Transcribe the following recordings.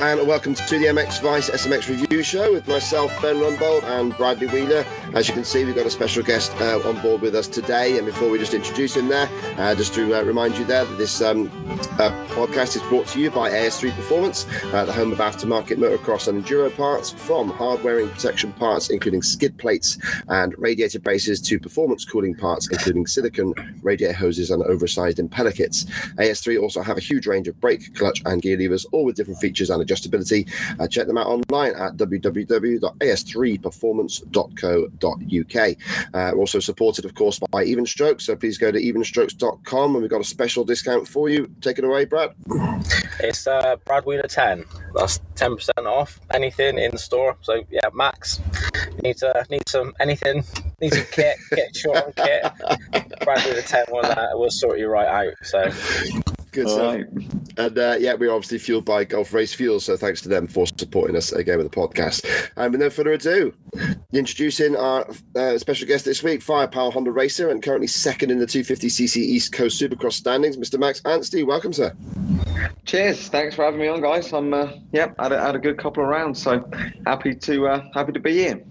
and welcome to the MX Vice SMX Review Show with myself, Ben Rumbold, and Bradley Wheeler. As you can see, we've got a special guest uh, on board with us today. And before we just introduce him there, uh, just to uh, remind you there that this um, uh, podcast is brought to you by AS3 Performance, uh, the home of aftermarket motocross and enduro parts, from hard-wearing protection parts, including skid plates and radiator braces, to performance cooling parts, including silicone radiator hoses and oversized impeller kits. AS3 also have a huge range of brake, clutch, and gear levers, all with different features and adjustability. Uh, check them out online at www.as3performance.co.uk. Uh, we're also supported, of course, by Evenstrokes, so please go to evenstrokes.com and we've got a special discount for you. Take it away, Brad. It's uh, Brad Wheeler 10. That's 10% off anything in the store. So, yeah, Max, need to need some anything, need some kit, get short on kit. Brad Wheeler 10 will, uh, will sort you right out. So, Good stuff. Right. And uh, yeah, we're obviously fueled by Gulf Race Fuel, so thanks to them for supporting us again with the podcast. And with no further ado, introducing our uh, special guest this week, Firepower Honda racer and currently second in the 250cc East Coast Supercross standings, Mr. Max Anstey. Welcome, sir. Cheers. Thanks for having me on, guys. I'm uh, yep, had a, had a good couple of rounds, so happy to uh, happy to be here.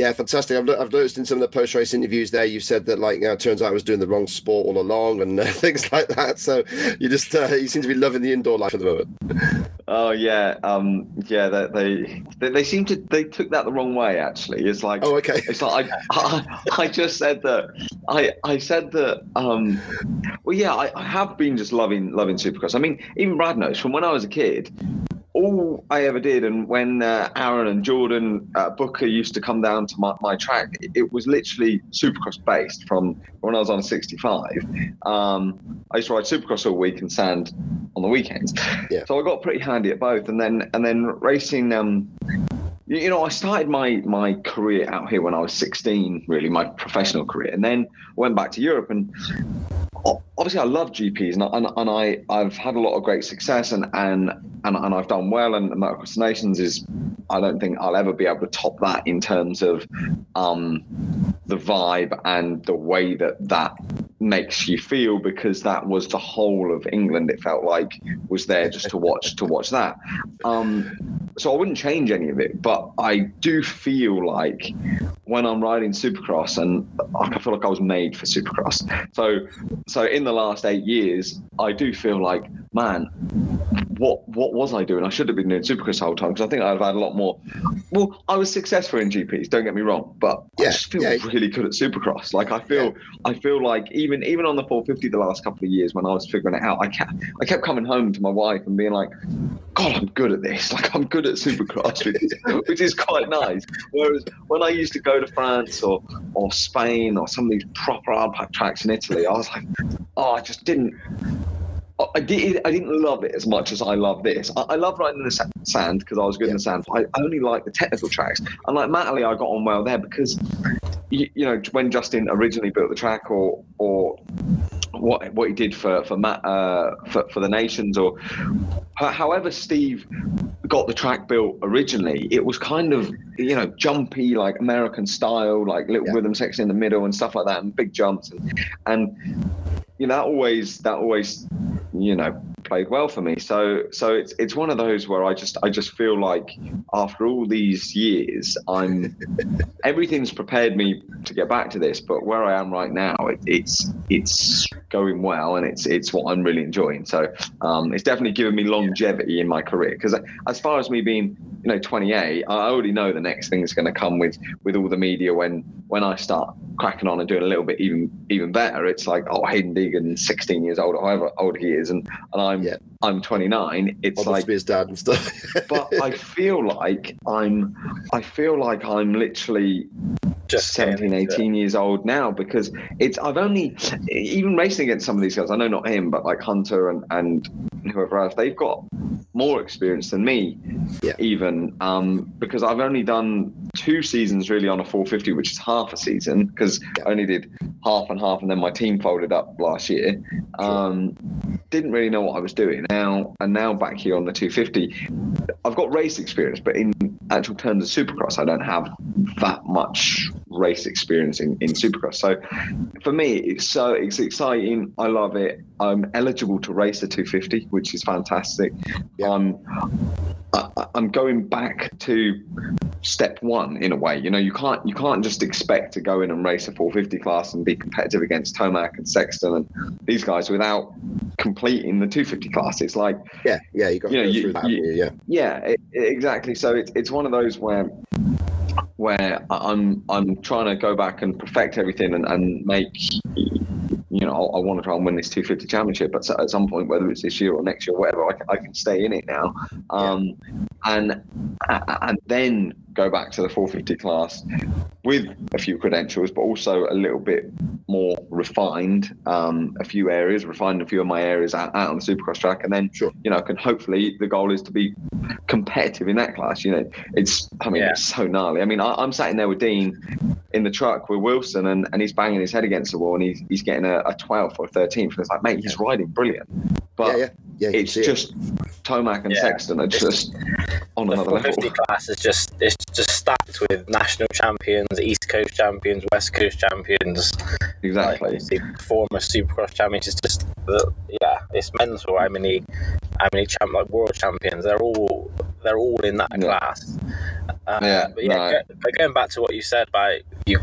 Yeah, fantastic. I've, I've noticed in some of the post race interviews there, you said that like, you know, it turns out I was doing the wrong sport all along and uh, things like that. So you just uh, you seem to be loving the indoor life at the moment. Oh yeah, um, yeah. They, they they seem to they took that the wrong way. Actually, it's like Oh, okay. It's like I, I, I just said that I I said that um well yeah I, I have been just loving loving Supercross. I mean even Brad knows from when I was a kid. All I ever did, and when uh, Aaron and Jordan uh, Booker used to come down to my, my track, it, it was literally Supercross based. From when I was on a 65, um, I used to ride Supercross all week and sand on the weekends. Yeah. So I got pretty handy at both, and then and then racing. Um, you you know, I started my my career out here when I was 16, really my professional career, and then went back to Europe. And obviously, I love GPs, and, and, and I I've had a lot of great success, and and and, and I've done well. And Motocross Nations is, I don't think I'll ever be able to top that in terms of um, the vibe and the way that that makes you feel because that was the whole of England. It felt like was there just to watch to watch that. Um, so I wouldn't change any of it, but I do feel like when I'm riding Supercross, and I feel like I was made for Supercross. So, so in the last eight years, I do feel like, man, what what was I doing? I should have been doing Supercross the whole time because I think I'd have had a lot more. Well, I was successful in GPs. Don't get me wrong, but I Yeah, just feel yeah. really good at Supercross. Like I feel, I feel like even even on the 450 the last couple of years when I was figuring it out, I kept I kept coming home to my wife and being like, God, I'm good at this. Like I'm good at Supercross, which is, which is quite nice. Whereas when I used to go to France or or Spain or some of these proper hard pack tracks in Italy, I was like, oh, I just didn't. I did. I didn't love it as much as I love this. I, I love riding in the sand because I was good in the sand. I only like the technical tracks. And like Matterley, I got on well there because, you, you know, when Justin originally built the track, or or what what he did for for Matt uh, for for the nations, or however Steve got the track built originally, it was kind of you know jumpy like American style, like little Yeah. rhythm section in the middle and stuff like that, and big jumps and and you know that always that always you know played well for me. So so it's it's one of those where i just i just feel like after all these years i'm everything's prepared me to get back to this but where i am right now it, it's it's going well and it's it's what i'm really enjoying. So um it's definitely given me longevity in my career because as far as me being you know 28 i already know the next thing's going to come with with all the media when when i start cracking on and doing a little bit even even better it's like oh Haiden Deegan 16 years old or however old he is and and i'm Yeah. i'm 29 it's Model like his dad and stuff. but i feel like i'm i feel like i'm literally just 17 getting into it. 18 years old now because it's i've only even racing against some of these guys i know not him but like hunter and and whoever else they've got more experience than me Yeah. even um because i've only done two seasons really on a 450 which is half a season because i only did half and half and then my team folded up last year. Um didn't really know what i was doing. Now and now back here on the 250 i've got race experience but in actual terms of Supercross, I don't have that much race experience in, in Supercross. So for me, it's so it's exciting. I love it. I'm eligible to race the 250, which is fantastic. Yeah. Um, I'm I, I'm going back to step one in a way. You know, you can't you can't just expect to go in and race a 450 class and be competitive against Tomac and Sexton and these guys without completing the 250 class. It's like Yeah, yeah, you got to You know, go you- through that. you- haven't yeah, yeah, it, exactly. So it's it's one of those where where I'm I'm trying to go back and perfect everything and, and make you know I, I want to try and win this 250 championship. But at some point, whether it's this year or next year, or whatever, I can, I can stay in it now, um, and and then go back to the 450 class with a few credentials, but also a little bit more refined, um, a few areas, refined a few of my areas out, out on the Supercross track, and then Sure. you know, can hopefully the goal is to be competitive in that class. You know, it's I mean Yeah. it's so gnarly. I mean, I, I'm sat in there with Dean in the truck with Wilson, and, and he's banging his head against the wall, and he's he's getting a, a 12th or 13th, and it's like, mate, he's riding brilliant, but yeah, yeah, it's see it. just Tomac and. Sexton are just on The another level. 450 class is just it's just stacked with national champions, East Coast champions, West Coast champions, like, Exactly. obviously former Supercross champions. It's just the, yeah, it's mental how many how many champ like world champions. They're all they're all in that Yeah. class. Uh, Yeah, but yeah, go- but going back to what you said about you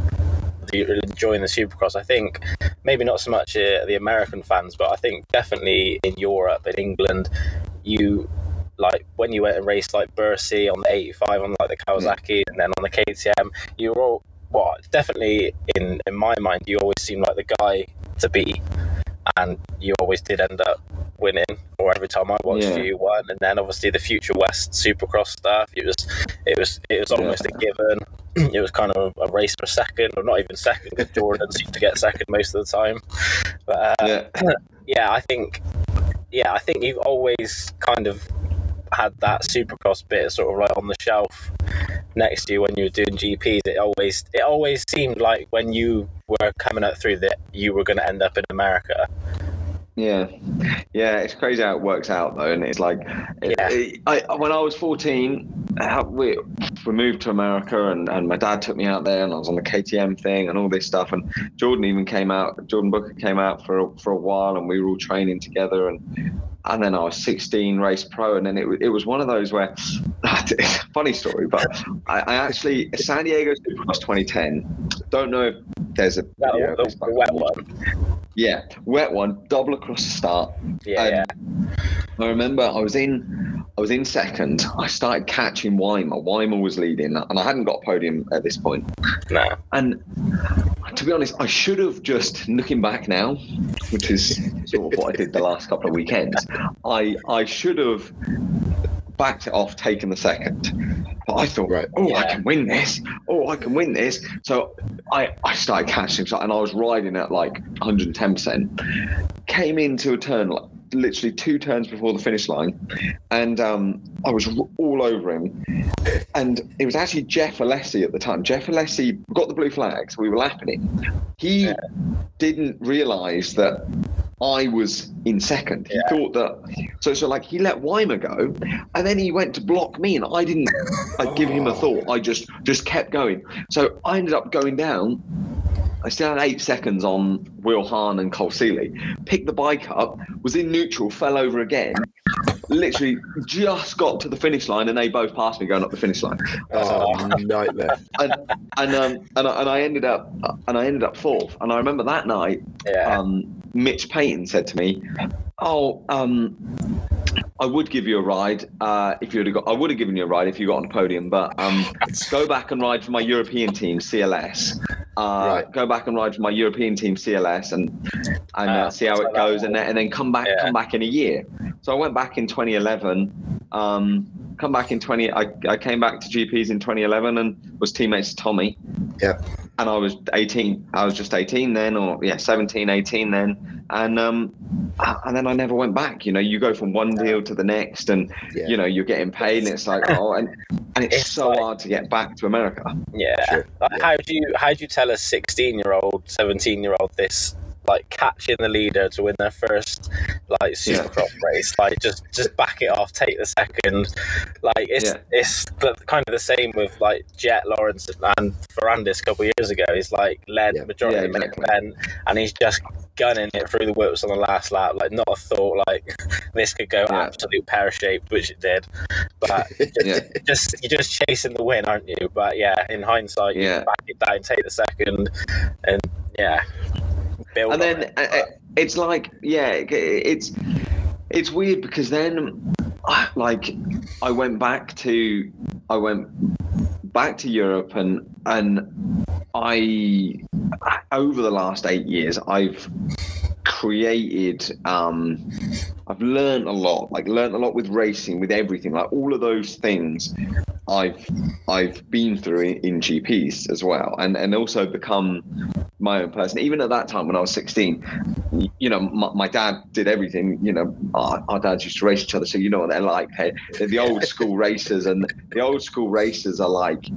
you enjoying the Supercross, I think maybe not so much uh, the American fans, but I think definitely in Europe, in England, you like when you went and raced like Bercy on the 85 on like the Kawasaki and then on the KTM, you were all well, definitely in in my mind, you always seemed like the guy to beat, and you always did end up winning. Or every time I watched Yeah. you, you won. And then obviously the Future West Supercross stuff, it was it was it was almost a given. It was kind of a race for second, or not even second, because Jordan seemed to get second most of the time. But uh, Yeah. yeah, I think yeah, I think you've always kind of had that supercross bit sort of like on the shelf next to you when you were doing GPs. It always it always seemed like when you were coming out through that you were going to end up in America. Yeah, yeah, it's crazy how it works out though, and it's like, Yeah. I, when I was fourteen, we we moved to America, and, and my dad took me out there, and I was on the KTM thing and all this stuff, and Jordan even came out, Jordan Booker came out for a, for a while, and we were all training together, and and then I was 16, race pro, and then it, it was one of those where, funny story, but I, I actually San Diego Supercross 2010. Don't know if there's a That, video the, the wet one. yeah, wet one, double across the start. Yeah, Um, yeah. I remember I was in I was in second. I started catching Weimer. Weimer was leading, and I hadn't got a podium at this point. No. And to be honest, I should have just looking back now, which is sort of what I did the last couple of weekends. I I should have backed it off, taken the second. But I thought, Right. oh, I can win this. Oh, I can win this. So I, I started catching and I was riding at like 110%. Came into a turn, like, literally two turns before the finish line, and um, I was all over him. And it was actually Jeff Alessi at the time. Jeff Alessi got the blue flags. We were lapping him. He Yeah. didn't realise that I was in second. He Yeah. thought that so so like he let Weimer go, and then he went to block me, and I didn't like give him a thought. I just just kept going. So I ended up going down. I still had eight seconds on Will Hahn and Cole Seeley. Picked the bike up, was in neutral, fell over again. Literally just got to the finish line, and they both passed me going up the finish line. Oh, nightmare. And and um and I, and I ended up and I ended up fourth. And I remember that night Yeah. um, Mitch Payton said to me, "Oh, um, I would give you a ride uh, if you'd have got. I would have given you a ride if you got on the podium, but um, go back and ride for my European team CLS. Uh, Right. Go back and ride for my European team CLS and and uh, Ah, see how it goes, and then and then come back Yeah. come back in a year. So I went back in 2011. Um, come back in 20. I, I came back to GPs in 2011 and was teammates with Tommy Yeah. And I was 18. I was just 18 then, or yeah, 17, 18 then, and um, and then I never went back. You know, you go from one deal to the next, and Yeah. you know you're getting paid, and it's like oh, and and it's, It's so like- hard to get back to America. Yeah. Sure, Like, yeah. How do you how do you tell a sixteen year old, seventeen year old this like catching the leader to win their first like supercross yeah. race. Like just just back it off, take the second. Like it's yeah. it's kind of the same with like Jett Lawrence and Ferrandis a couple of years ago. He's like led yeah. majority of the exactly. event, and he's just gunning it through the whips on the last lap. Like not a thought like this could go absolute pear shaped, which it did. But just, just, you're just chasing the win, aren't you? But yeah, in hindsight, you yeah. back it down, take the second, and yeah. And then it. Uh, it's like yeah, it's it's weird because then like I went back to I went back to Europe and and I over the last eight years I've created um I've learned a lot like learned a lot with racing with everything like all of those things I've I've been through in, GPs as well and and also become my own person. Even at that time when I was 16, you know, my, my dad did everything. You know, our, our, dads used to race each other, so you know they're like. Hey, they're the old school racers, and the old school racers are like,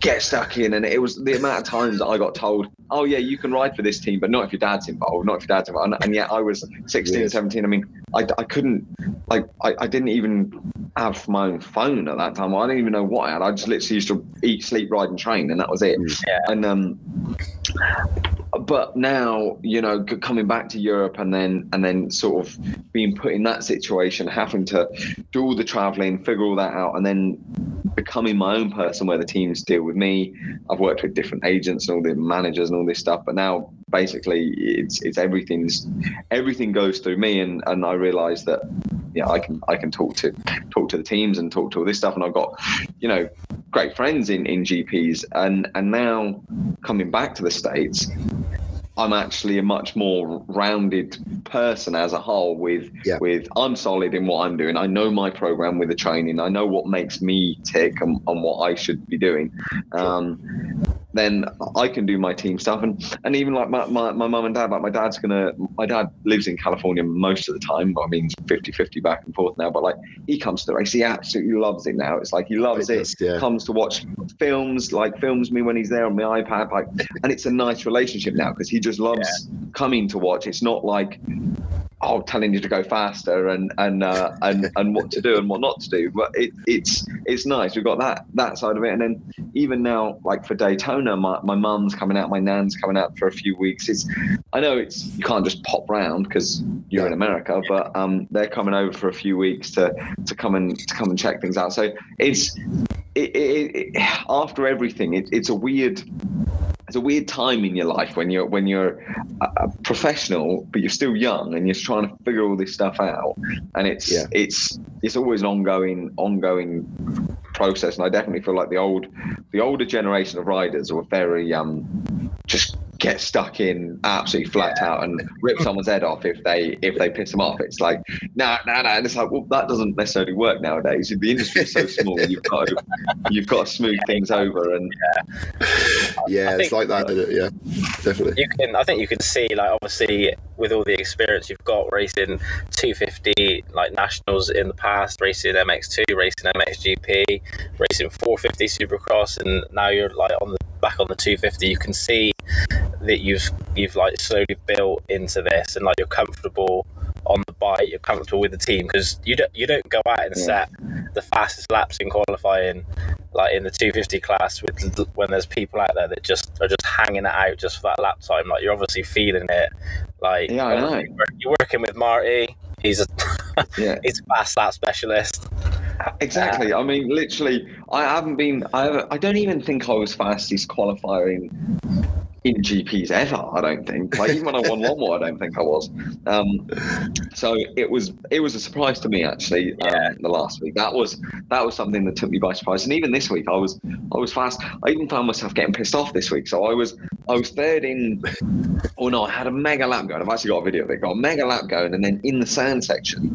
get stuck in. And it was the amount of times I got told, oh, yeah, you can ride for this team, but not if your dad's involved, not if your dad's involved. And, and yet I was 16, yes. 17. I mean, I, I couldn't, like, I, I didn't even have my own phone at that time. I didn't even know what I had. I just literally used to eat, sleep, ride, and train, and that was it. Yeah. And um, but now you know coming back to Europe and then and then sort of being put in that situation, having to do all the traveling, figure all that out, and then becoming my own person where the teams deal with me. I've worked with different agents and all the managers and all this stuff, but now basically it's it's everything's everything goes through me, and and I realise that yeah, I can I can talk to talk to the teams and talk to all this stuff, and I've got you know great friends in in GPs, and and now coming back to the states, I'm actually a much more rounded person as a whole. With yeah. with I'm solid in what I'm doing. I know my program with the training. I know what makes me tick and, and what I should be doing. Um, then I can do my team stuff. And and even like my, my, my mum and dad, like my dad's gonna my dad lives in California most of the time, but I mean 50-50 back and forth now. But like he comes to the race, he absolutely loves it now. It's like he loves it, yeah. comes to watch films, like films me when he's there on my iPad, like and it's a nice relationship now because he just loves yeah. coming to watch. It's not like oh, telling you to go faster and and uh, and and what to do and what not to do. But it, it's it's nice. We've got that that side of it, and then even now, like for Daytona, my my mum's coming out, my nan's coming out for a few weeks. It's I know it's you can't just pop round because you're in America, but um, they're coming over for a few weeks to to come and to come and check things out. So it's it, it, it, after everything, it's a weird it's a weird time in your life when you're when you're a, professional but you're still young and you're trying to figure all this stuff out and it's yeah. it's it's always an ongoing ongoing process and I definitely feel like the old the older generation of riders were very um just get stuck in absolutely flat yeah. out and rip someone's head off if they if they piss them off. It's like no, no, no. And it's like well, that doesn't necessarily work nowadays. The industry is so small. You've got to, you've got to smooth things over and yeah, yeah it's like that. Yeah, definitely. You can. I think you can see like obviously with all the experience you've got racing 250 like nationals in the past, racing MX2, racing MXGP, racing 450 Supercross, and now you're like on the back on the 250. You can see that you've you've like slowly built into this and like you're comfortable on the bike you're comfortable with the team because you don't you don't go out and yeah. set the fastest laps in qualifying like in the 250 class with when there's people out there that just are just hanging it out just for that lap time like you're obviously feeling it like yeah, I know. you're working with Marty he's a yeah. he's a fast lap specialist exactly uh, I mean literally I haven't been I, I don't even think I was fastest qualifying in GPs ever. I don't think. Like even when I won one more, I don't think I was. Um, so it was it was a surprise to me actually. Um, the last week that was that was something that took me by surprise. And even this week, I was I was fast. I even found myself getting pissed off this week. So I was I was third in. Oh no, I had a mega lap going. I've actually got a video of it. Got a mega lap going, and then in the sand section,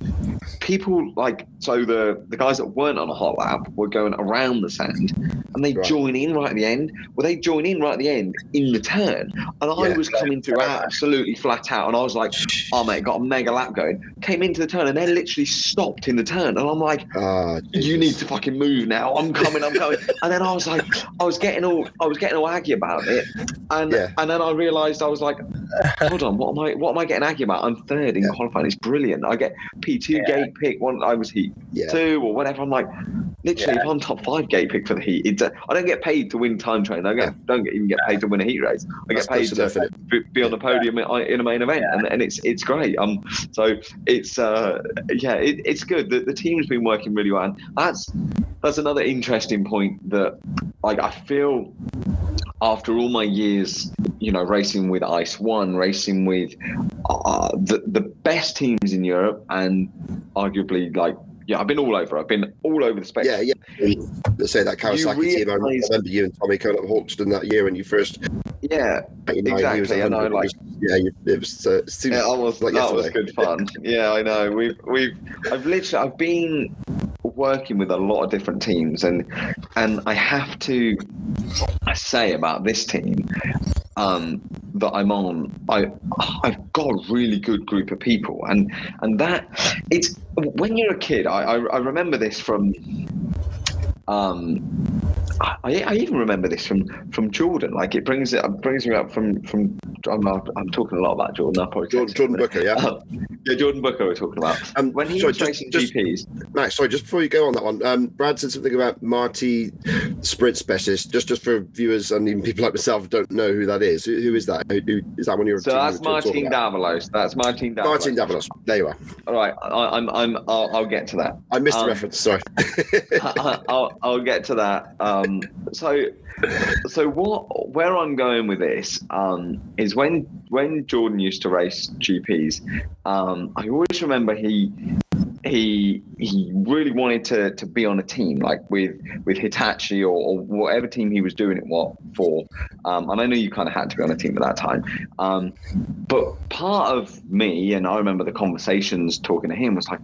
people like so the the guys that weren't on a hot lap were going around the sand, and they right. join in right at the end. Well, they join in right at the end in the turn, and I yeah, was coming through absolutely flat out, and I was like, "Oh mate, got a mega lap going." Came into the turn, and they literally stopped in the turn, and I'm like, oh, "You need to fucking move now. I'm coming. I'm coming." and then I was like, I was getting all, I was getting all aggy about it, and yeah. and then I realised I was like, hold on, what am I what am I getting aggy about? I'm third in Yeah. qualifying. It's brilliant. I get P two Yeah. gate pick one. I was heat Yeah. two or whatever. I'm like, literally, Yeah. if I'm top five gate pick for the heat, it's a, I don't get paid to win time train. I get, don't get, even get paid to win a heat race. I That's get paid to be, be on the podium in, in a main event, and, and it's it's great. Um, so it's uh, yeah, it, it's good. The, the team's been working really well. And that's that's another interesting point that like I feel after all my years, you know, racing with Ice One, racing with uh, the the best teams in Europe, and arguably like yeah, I've been all over. I've been all over the spectrum. Yeah, yeah. Let's say that Kawasaki team. I remember you and Tommy coming up Hawkstone that year when you first. Yeah, You know, Exactly, and I 100. It like- yeah, you, it was. Uh, seems yeah, that was like that was good fun. yeah, I know. We've we've I've literally I've been working with a lot of different teams, and and I have to say about this team um, that I'm on, I I've got a really good group of people, and and that it's when you're a kid. I I, I remember this from. Um, I, I even remember this from from Jordan. Like it brings it brings me up from from. I'm, I'm talking a lot about Jordan. I'll probably Jordan, Jordan him in a minute. Booker, yeah. Uh, yeah, Jordan Booker we're talking about. Um, When he sorry, was just- just- GPs, Max, sorry, just before you go on that one, um, Brad said something about Marty Sprint Specialist. Just, just for viewers and even people like myself don't know who that is. Who, who is that? Who, who, is that one you're? so that's Martin Davalos. That's Martin Davalos. Martin Davalos. There you are. All right, I, I'm I'm I'll, I'll get to that. I missed the Um, reference. Sorry. I- I'll, I'll get to that. Um, so, so what? Where I'm going with this um, is when when Jordan used to race GPs, um, I always remember he he he really wanted to to be on a team like with with Hitachi or, or whatever team he was doing it what for. Um, and I know you kind of had to be on a team at that time. Um, but part of me, and I remember the conversations talking to him was like,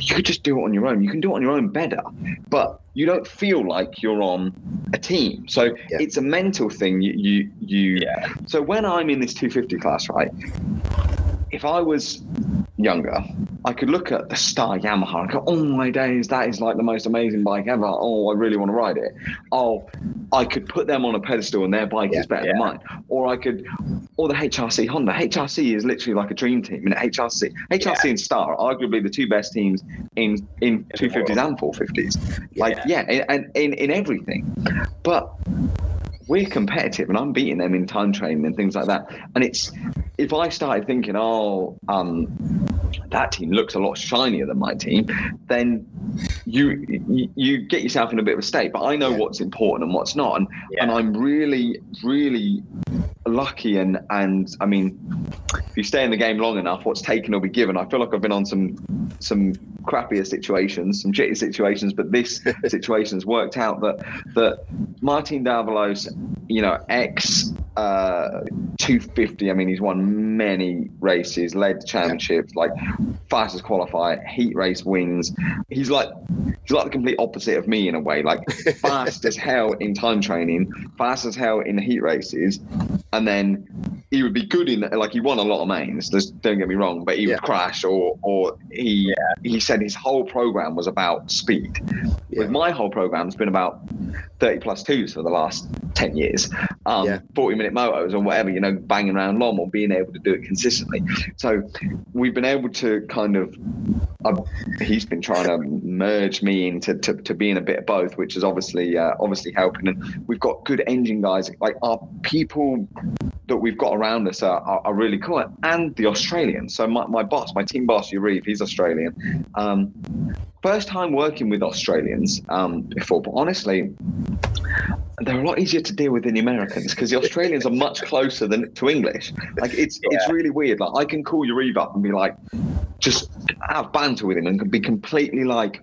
you could just do it on your own. You can do it on your own better, but you don't feel like you're on a team. So Yeah. it's a mental thing. You you you. Yeah. So when I'm in this 250 class, right? If I was younger, I could look at the Star Yamaha and go, "Oh my days, that is like the most amazing bike ever! Oh, I really want to ride it." Oh, I could put them on a pedestal and their bike Yeah, is better than mine. Or I could, or the HRC Honda. HRC is literally like a dream team. And HRC, HRC and Star are arguably the two best teams in in the 250s and 450s. Like Yeah. yeah, and in, in everything. But we're competitive and I'm beating them in time training and things like that. And it's if I started thinking, oh, um, that team looks a lot shinier than my team, then you you, get yourself in a bit of a state. But I know Yeah. what's important and what's not, and and I'm really really lucky and and I mean, if you stay in the game long enough, what's taken will be given. I feel like I've been on some some crappier situations, some shitty situations, but this situation's worked out that that Martin Davalos, you know, ex uh, 250. I mean, he's won many races, led championships, like fastest qualifier, heat race wins. He's like he's like the complete opposite of me in a way, like fast as hell in time training, fast as hell in the heat races, and then he would be good in like he won a lot of mains. Just don't get me wrong, but he Yeah. would crash or or he he said his whole program was about speed. Yeah. With my whole program's been about 30 plus twos for the last 10 years. Um, Yeah. 40 minute motos or whatever, you know, banging around long or being able to do it consistently. So we've been able to kind of, uh, he's been trying to merge me into to, to being a bit of both, which is obviously uh, obviously helping. And we've got good engine guys. Like our people that we've got around us are, are, are really cool. And the Australians. So my, my boss, my team boss, Yarrive, he's Australian. Um, first time working with Australians um, before, but honestly, they're a lot easier to deal with than the Americans because the Australians are much closer than to English. Like it's it's really weird. Like I can call Yarrive up and be like, just have banter with him and can be completely like.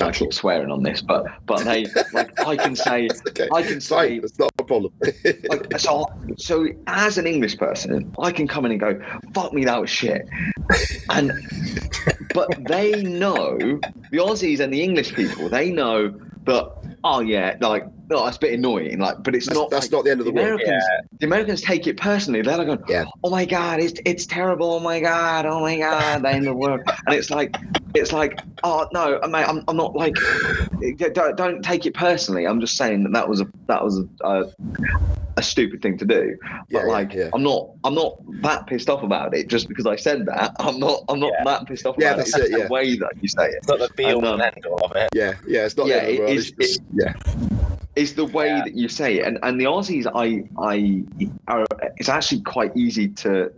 I keep swearing on this, but but they like I can say okay. I can say It's not a problem. like, so, so as an English person, I can come in and go, "Fuck me, that was shit," and but they know the Aussies and the English people. They know that. Oh yeah, like no, it's a bit annoying. Like, but it's That's, not. that's like, not the end of the world. Americans, the Americans take it personally. They're like, going, Yeah. "Oh my god, it's it's terrible. Oh my god, oh my god, the end of the world." And it's like, it's like, oh no, mate, I'm, I'm not like, don't, don't take it personally. I'm just saying that that was a that was a, a, a stupid thing to do. Yeah, But yeah, like, yeah. I'm not I'm not that pissed off about it just because I said that. I'm not I'm not Yeah. that pissed off Yeah, about that's it. It, yeah. the way that you say it. It's not the be all And, um, end all of it. Yeah, yeah, it's not Yeah, the end of the it world. is- It's just, yeah, It's the way Yeah. that you say it, and and the Aussies, I I are. It's actually quite easy to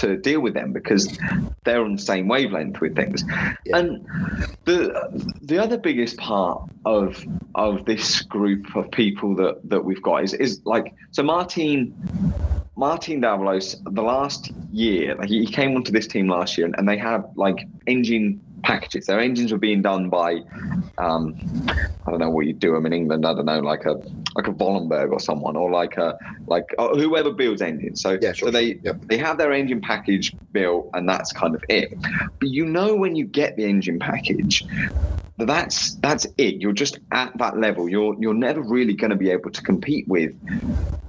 to deal with them because they're on the same wavelength with things. Yeah. And the the other biggest part of of this group of people that that we've got is is like so Martin. Martin Davalos, the last year, like he he came onto this team last year, and, and they had like engine packages. Their engines were being done by, um, I don't know what you do them in England. I don't know, like a like a Vollenberg or someone, or like a like uh, whoever builds engines. So Yeah, sure, so they. Yep. they have their engine package built, and that's kind of it. But you know when you get the engine package. That's that's it. You're just at that level. You're you're never really going to be able to compete with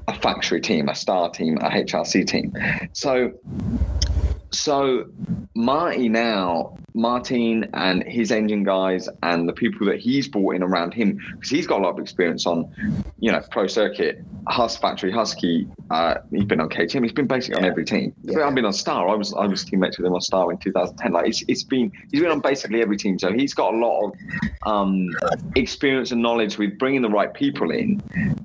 a factory team, a star team, a HRC team. So, so Marty now, Martin and his engine guys and the people that he's brought in around him, because he's got a lot of experience on, you know, pro circuit, Hus factory, Husky. Uh, he's been on KTM. He's been basically on every team. Yeah. I've been on Star. I was I was teammates with him on Star in 2010. Like it's, it's been he's been on basically every team. So he's got a lot of um, experience and knowledge with bringing the right people in.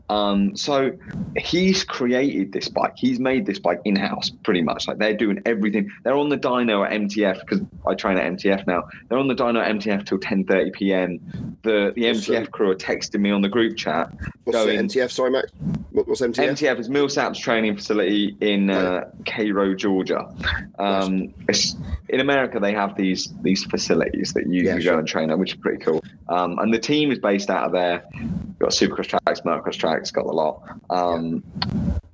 Um, so he's created this bike. He's made this bike in house, pretty much. Like they're doing everything. They're on the dyno at MTF because I train at MTF now. They're on the dyno at MTF till 10:30 p.m. The the Awesome. MTF crew are texting me on the group chat. what's the Going- MTF? Sorry, Max. What, what's MTF? MTF is Millsaps training facility in uh, Cairo, Georgia. Um, it's, in America, they have these these facilities that you, Yeah, you sure. go and train at, which is pretty cool. Um, and the team is based out of there. Got Supercross tracks, motocross tracks, got a lot. Um,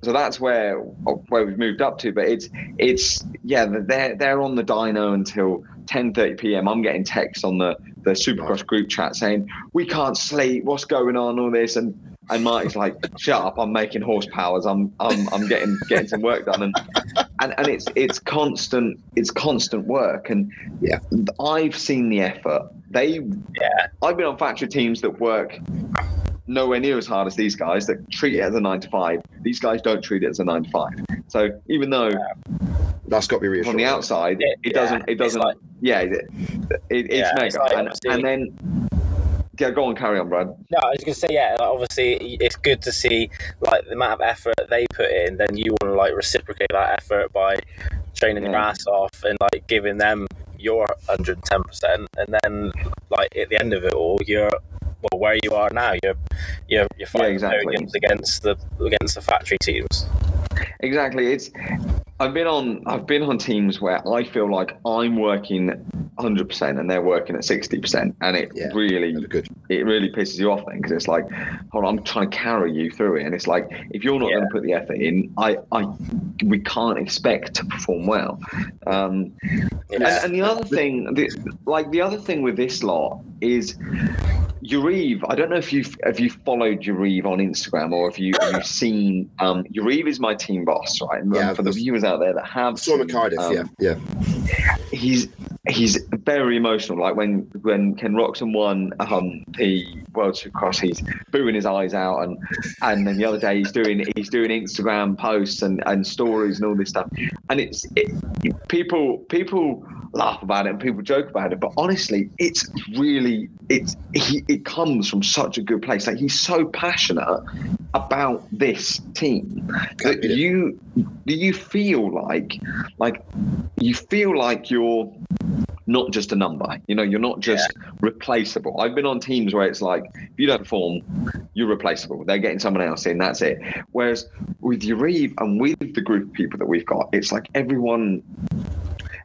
So that's where where we've moved up to. But it's it's yeah, they're they're on the dyno until 10:30 p.m. I'm getting texts on the the Supercross group chat saying we can't sleep. What's going on? All this and and Marty's like, "Shut up! I'm making horsepowers. I'm I'm I'm getting getting some work done." And and, and it's it's constant it's constant work. And Yeah. I've seen the effort. They Yeah. I've been on factory teams that work nowhere near as hard as these guys that treat it as a nine to five. These guys don't treat it as a nine to five. So even though That's got to be from reassuring. the outside Yeah, it doesn't it doesn't like- yeah it, it, it's Yeah, mega it's like and, and then yeah go on carry on Brad No, I was gonna say yeah. Like, obviously, it's good to see like the amount of effort they put in. Then you want to like reciprocate that effort by training your Yeah. ass off and like giving them your hundred and ten percent. And then like at the end of it all, you're well where you are now. You're you're you're fighting exactly. podiums against the against the factory teams. exactly it's I've been on I've been on teams where I feel like I'm working 100% and they're working at 60% and it Yeah. really good. it really pisses you off then because it's like hold on I'm trying to carry you through it and it's like if you're not Yeah. going to put the effort in I I we can't expect to perform well um And, and the other thing, the, like the other thing with this lot is Yarrive. I don't know if you've if you followed Yarrive on Instagram or if you have seen um is my team boss, right? Yeah, for the viewers out there that have saw him at Cardiff. um, yeah, yeah. he's he's very emotional. Like when when Ken Roczen won um, the World Supercross, he's booing his eyes out, and and then the other day he's doing he's doing Instagram posts and, and stories and all this stuff, and it's it, people people laugh about it and people joke about it, but honestly, it's really it's he, it comes from such a good place. Like he's so passionate about this team that you do you feel like like you feel like you're not just a number you know you're not just replaceable. I've been on teams where it's like if you don't perform you're replaceable. They're getting someone else in that's it. Whereas with Yarrive and with the group of people that we've got it's like everyone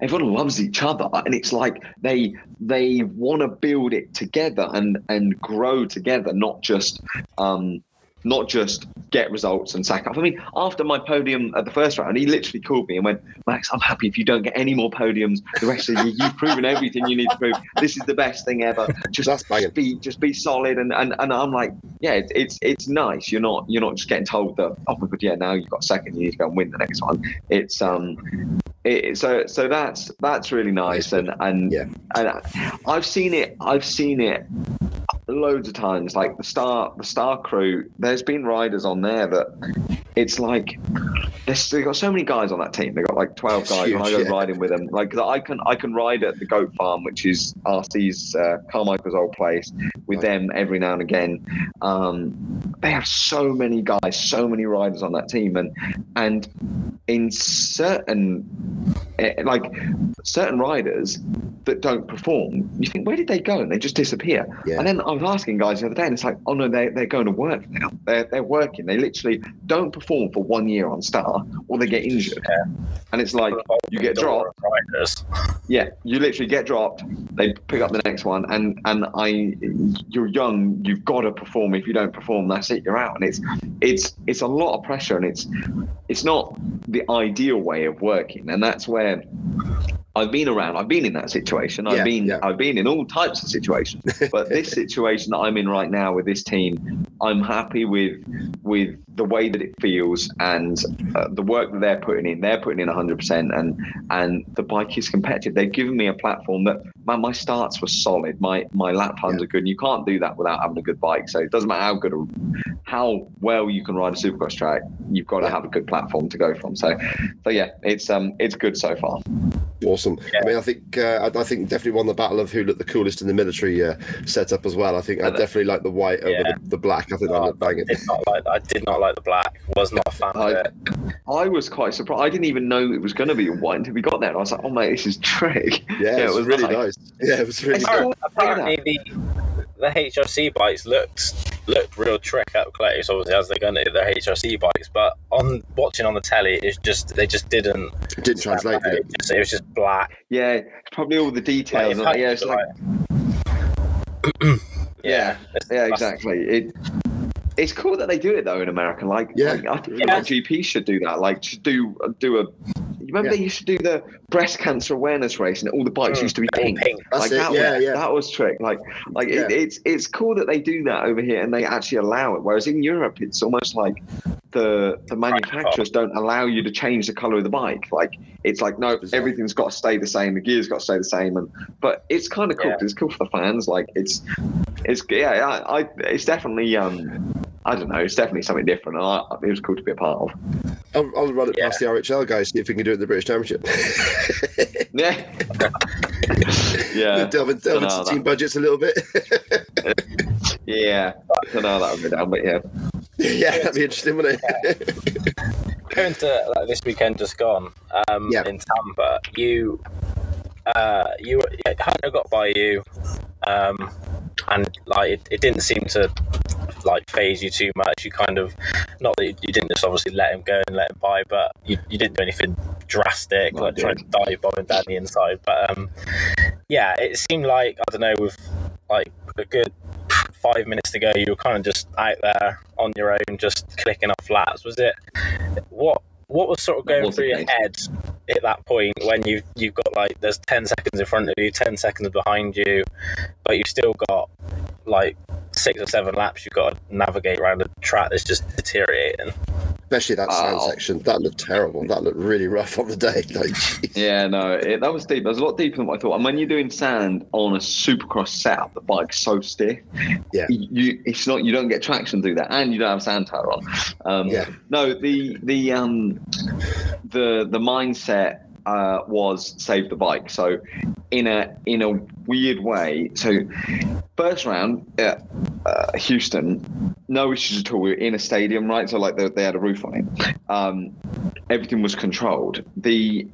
everyone loves each other and it's like they they want to build it together and and grow together not just um not just get results and sack off. I mean, after my podium at the first round, he literally called me and went, Max, I'm happy if you don't get any more podiums the rest of the year. You've proven everything you need to prove. This is the best thing ever. Just, banging. be just be solid and, and, and I'm like, yeah, it's, it's it's nice. You're not you're not just getting told that, oh my god, yeah, now you've got second, you need to go and win the next one. It's um it, so so that's that's really nice and and Yeah. and I've seen it I've seen it loads of times like the star the star crew there's been riders on there that it's like they've got so many guys on that team. They've got like 12 guys when I go yeah. riding with them. Like I can I can ride at the goat farm which is RC's uh, Carmichael's old place with them every now and again. Um, they have so many guys so many riders on that team and and in certain eh, like certain riders that don't perform you think where did they go? And they just disappear. Yeah. and then I was asking guys the other day and it's like oh no they, they're going to work now they're, they're working they literally don't perform for one year on star or they get injured Yeah. and it's like you get dropped yeah, you literally get dropped. They pick up the next one, and and I, you're young. You've got to perform. If you don't perform, that's it. You're out. And it's it's it's a lot of pressure, and it's it's not the ideal way of working. And that's where I've been around. I've been in that situation. I've Yeah, been yeah. I've been in all types of situations. But this situation that I'm in right now with this team, I'm happy with with the way that it feels and uh, the work that they're putting in. They're putting in 100%, and and the bike is competitive. They've given me a platform that man, my starts were solid. My my lap times Yeah. are good. And you can't do that without having a good bike. So it doesn't matter how good or how well you can ride a supercross track. You've got to have a good platform to go from. So so yeah, it's um it's good so far. Awesome. Yeah. I mean, I think uh, I, I think definitely won the battle of who looked the coolest in the military uh, setup as well. I think I definitely like the white over Yeah. the, the black. I think that Oh, looked banging. Did not like. I did not like the black. Was not a fan of I- it. I was quite surprised. I didn't even know it was going to be white until we got there. And I was like, "Oh mate, this is trick." Yeah, it was, really nice. Yeah, it was really It's good. cool. Apparently, the the HRC bikes looked looked real trick up close. Obviously, as they're going to their HRC bikes, but on watching on the telly, it's just they just didn't. It didn't translate. Did It, it? just, it was just black. Yeah, it's probably all the details. Like, and, yeah, it's like, yeah, It's- yeah, exactly. It. It's cool that they do it though in America. Like, Yeah. like I think Yeah. GP should do that. Like, should do do a. You remember Yeah. they used to do the breast cancer awareness race, and all the bikes Mm, used to be pink. pink. That's like it. that Yeah, was, yeah. that was trick. Like, like it, it's it's cool that they do that over here and they actually allow it. Whereas in Europe, it's almost like the the manufacturers don't allow you to change the color of the bike. Like it's like no, everything's got to stay the same. The gear's got to stay the same. And but it's kind of cool. Yeah. 'cause It's cool for the fans. Like it's it's yeah. I, I it's definitely um. I don't know. It's definitely something different. and I, it was cool to be a part of. I'll, I'll run it Yeah. past the RHL guys, see if we can do it in the British Championship. Yeah. yeah. delve, in- delve Dunno, into that- team budgets a little bit. Yeah. I don't know that would go down, but yeah. yeah, that'd be interesting, wouldn't it? Going to like, this weekend just gone um, Yeah. in Tampa, you uh, you yeah, Hunter got by you, um, and like it, it didn't seem to like phase you too much. You kind of not that you, you didn't just obviously let him go and let him by, but you, you didn't do anything drastic No, like trying to dive bomb down the inside. But um, yeah, it seemed like I don't know with like a good five minutes to go, you were kind of just out there on your own, just clicking off flats. Was it what? What was sort of going through your head at that point when you you've got like there's ten seconds in front of you, ten seconds behind you, but you've still got like six or seven laps you've got to navigate around a track that's just deteriorating. Especially that sound Oh. section. That looked terrible. That looked really rough on the day. Like, jeez. Yeah, no, it, that was deep. That was a lot deeper than what I thought. And when you're doing sand on a supercross setup, the bike's so stiff. Yeah. You, it's not. You don't get traction through that, and you don't have sand tire on. Um, Yeah. No, the the um the the mindset uh, was save the bike. So in a in a weird way. So first round at uh, Houston, no issues at all. We were in a stadium, right? So like they, they had a roof on it. Um, everything was controlled. The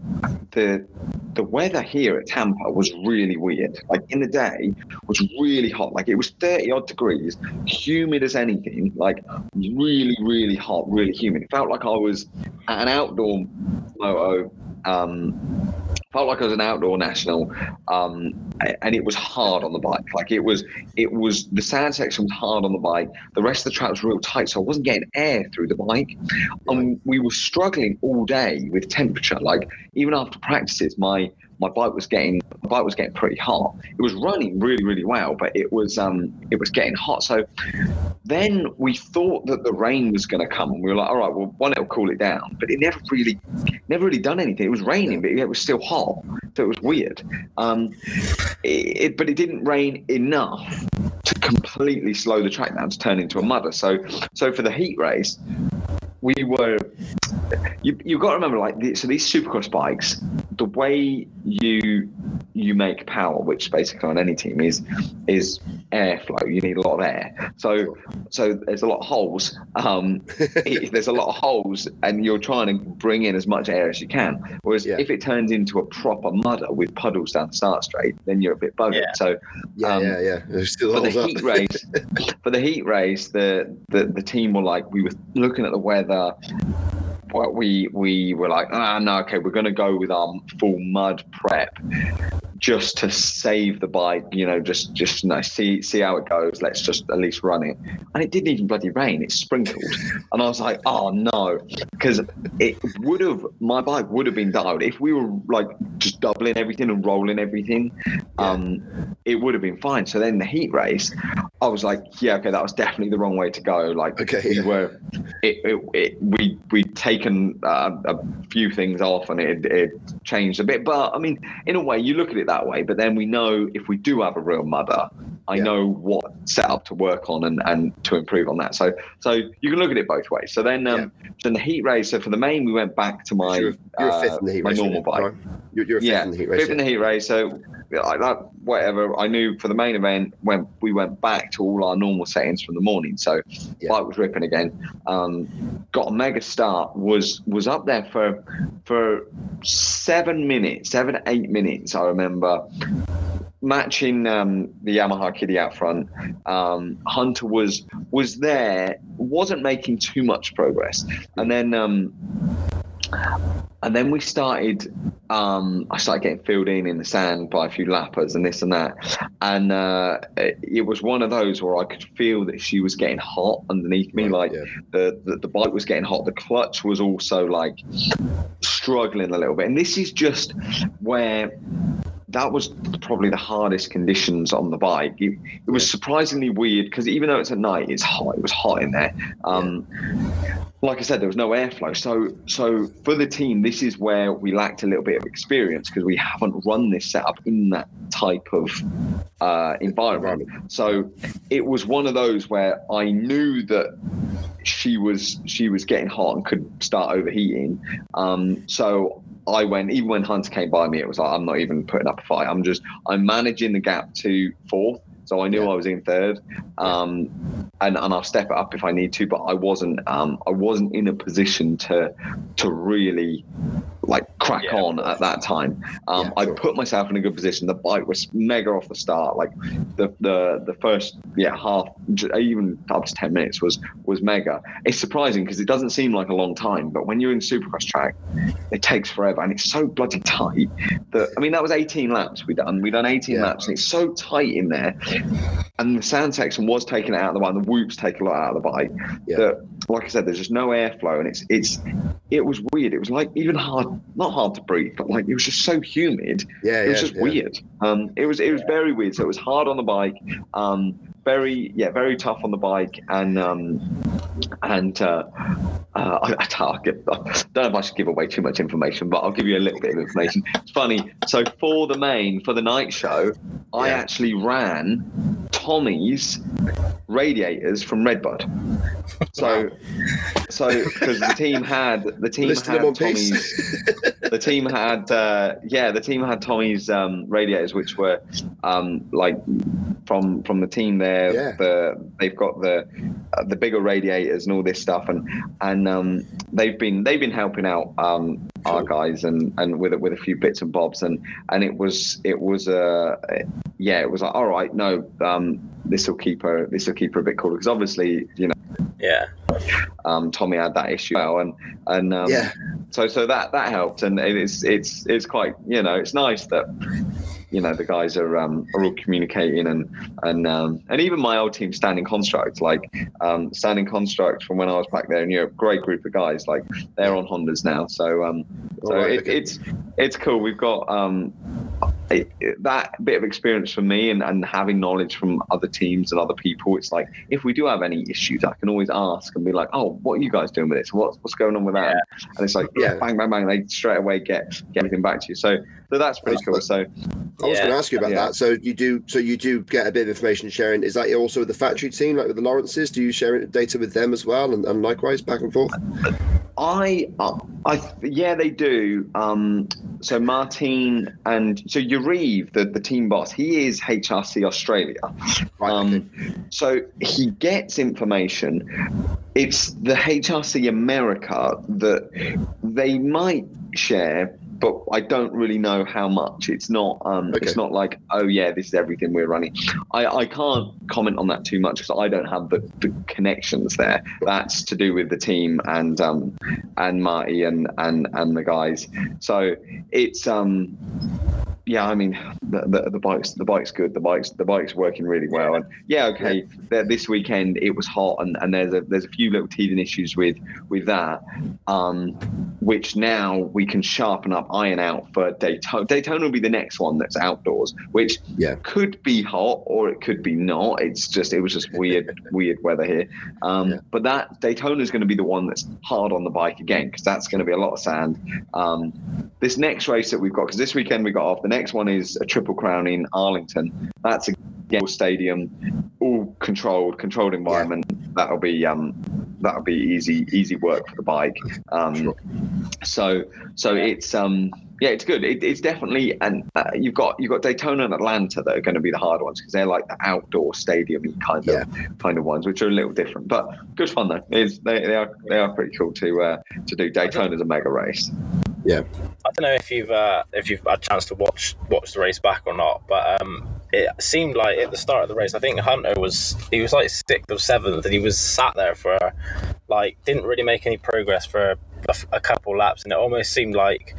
the the weather here at Tampa was really weird. Like in the day was really hot. Like it was 30 odd degrees, humid as anything, like really, really hot, really humid. It felt like I was at an outdoor moto um, felt like I was an outdoor national, um, and it was hard on the bike. Like it was, it was the sand section was hard on the bike. The rest of the track was real tight, so I wasn't getting air through the bike, and we were struggling all day with temperature. Like even after practices, my my bike was getting my bike was getting pretty hot. It was running really really well, but it was um it was getting hot. So then we thought that the rain was going to come, and we were like, all right, well, one it'll cool it down, but it never really never really done anything. It was raining, but it was still hot, so it was weird. Um, it, it, but it didn't rain enough to completely slow the track down to turn into a mudder. So so for the heat race, we were you you got to remember like the, so these supercross bikes the way you you make power which basically on any team is is airflow you need a lot of air so so there's a lot of holes um there's a lot of holes and you're trying to bring in as much air as you can whereas Yeah. if it turns into a proper mudder with puddles down the start straight then you're a bit buggered Yeah. so Yeah, um, yeah, yeah. There's still for the holes up. heat race, for the heat race, the, the the team were like, we were looking at the weather. Well, we we were like, ah, no, okay, we're going to go with our full mud prep, just to save the bike. You know, just just you know, see see how it goes. Let's just at least run it. And it didn't even bloody rain. It sprinkled, and I was like, oh no, because it would have my bike would have been dialed if we were like just doubling everything and rolling everything. Um, it would have been fine. So then the heat race, I was like, yeah, okay, that was definitely the wrong way to go. Like Okay, we yeah. were, it, it, it we we'd taken uh, a few things off and it it changed a bit. But I mean, in a way, you look at it that way. But then we know if we do have a real mother, I Yeah. know what setup to work on and, and to improve on that. So so you can look at it both ways. So then um, so in the heat race, so for the main, we went back to my you're, fifth uh, in the heat my race. normal bike. You're, you're fifth Yeah, in the heat race. fifth in the heat race. So like that, whatever. I knew for the main event when we went back to all our normal settings from the morning. So Yeah. bike was ripping again. Um, got a mega start. Was was up there for for seven minutes, seven eight minutes. I remember matching um, the Yamaha kiddie out front. Um, Hunter was was there, wasn't making too much progress, and then. Um, and then we started um, i started getting filled in in the sand by a few lappers and this and that and uh, it, it was one of those where i could feel that she was getting hot underneath me like yeah. the, the the bike was getting hot the clutch was also like struggling a little bit and this is just where that was probably the hardest conditions on the bike. It, it was surprisingly weird because even though it's at night, it's hot. It was hot in there. Um, Like I said, there was no airflow. So, so for the team, this is where we lacked a little bit of experience because we haven't run this setup in that type of uh, environment. So, it was one of those where I knew that she was she was getting hot and could start overheating. Um, so I went even when Hunter came by me, it was like I'm not even putting up a fight. I'm just I'm managing the gap to fourth. So I knew Yeah. I was in third, um, and and I'll step it up if I need to. But I wasn't um, I wasn't in a position to to really like crack Yeah, on at that time. Um, Yeah, I sure. put myself in a good position. The bike was mega off the start. Like the the the first yeah half even up to ten minutes was was mega. It's surprising because it doesn't seem like a long time, but when you're in supercross track, it takes forever and it's so bloody tight that I mean that was 18 laps we done. We done 18 Yeah. laps and it's so tight in there. And the sand section was taken out of the bike, the whoops take a lot out of the bike. Yeah. That like I said, there's just no airflow and it's it's it was weird. It was like even hard not hard to breathe, but like it was just so humid Yeah, it was yeah, just yeah. weird. Um, it was it was very weird. So it was hard on the bike. Um, very yeah, very tough on the bike, and um, and uh, uh, I, I, can't give- I don't know if I should give away too much information, but I'll give you a little bit of information. It's funny. So for the main for the night show, I Yeah. actually ran Tommy's radiators from Redbud. So so because the team had the team Listed had Tommy's the team had uh, yeah the team had Tommy's um, radiators which were um, like from from the team there Yeah. the they've got the uh, the bigger radiators and all this stuff and and um, they've been they've been helping out um, our guys and and with with a few bits and bobs. And and it was it was uh yeah it was like all right no um, this will keep her this will keep her a bit cooler. Because obviously you know Yeah. um, Tommy had that issue well, and and um, Yeah. so so that that helped, and it's it's it's quite you know it's nice that you know the guys are um, are all communicating and and um, and even my old team standing construct like um, standing construct from when I was back there in Europe great group of guys like they're on Hondas now so um so Alright, it, okay. it's it's cool we've got um it, it- that bit of experience for me and, and having knowledge from other teams and other people it's like if we do have any issues I can always ask and be like oh what are you guys doing with this what's what's going on with that and it's like yeah Yeah. bang bang bang they straight away get get everything back to you so so that's pretty That's cool good. so I was Yeah. going to ask you about Yeah. that. So you do, so you do get a bit of information sharing. Is that also with the factory team, like with the Lawrences? Do you share data with them as well, and, and likewise back and forth? I, I, yeah, they do. Um, so Martin and so Yarrive, the, the team boss, he is HRC Australia. Right. Um, so he gets information. It's the HRC America that they might share, but I don't really know how much. It's not. Um, Okay. It's not like, oh yeah, this is everything we're running. I, I can't comment on that too much because I don't have the, the connections there. That's to do with the team and um, and Marty and and and the guys. So it's um yeah, I mean the, the the bike's the bike's good. The bike's the bike's working really well. And yeah, okay, there- this weekend it was hot and, and there's a there's a few little teething issues with with that, um, which now we can sharpen up, iron out for Daytona. Daytona will be the next one that's outdoors, which Yeah. could be hot or it could be not. It's just it was just weird weird weather here. Um, Yeah. But that Daytona is going to be the one that's hard on the bike again because that's going to be a lot of sand. Um, this next race that we've got because this weekend we got off. The next one is a triple crown in Arlington. That's a stadium, all controlled, controlled environment. That'll be um, that'll be easy easy work for the bike. Um, Sure. So so it's um yeah it's good. It, it's definitely and uh, you've got you've got Daytona and Atlanta that are going to be the hard ones because they're like the outdoor stadium kind of kind of ones, which are a little different. But good fun though. It's, they, they are they are pretty cool to uh, to do. Daytona's a mega race. I don't know if you've uh, if you've had a chance to watch watch the race back or not, but um, it seemed like at the start of the race, I think Hunter was he was like sixth or seventh, and he was sat there for like didn't really make any progress for a, a couple laps, and it almost seemed like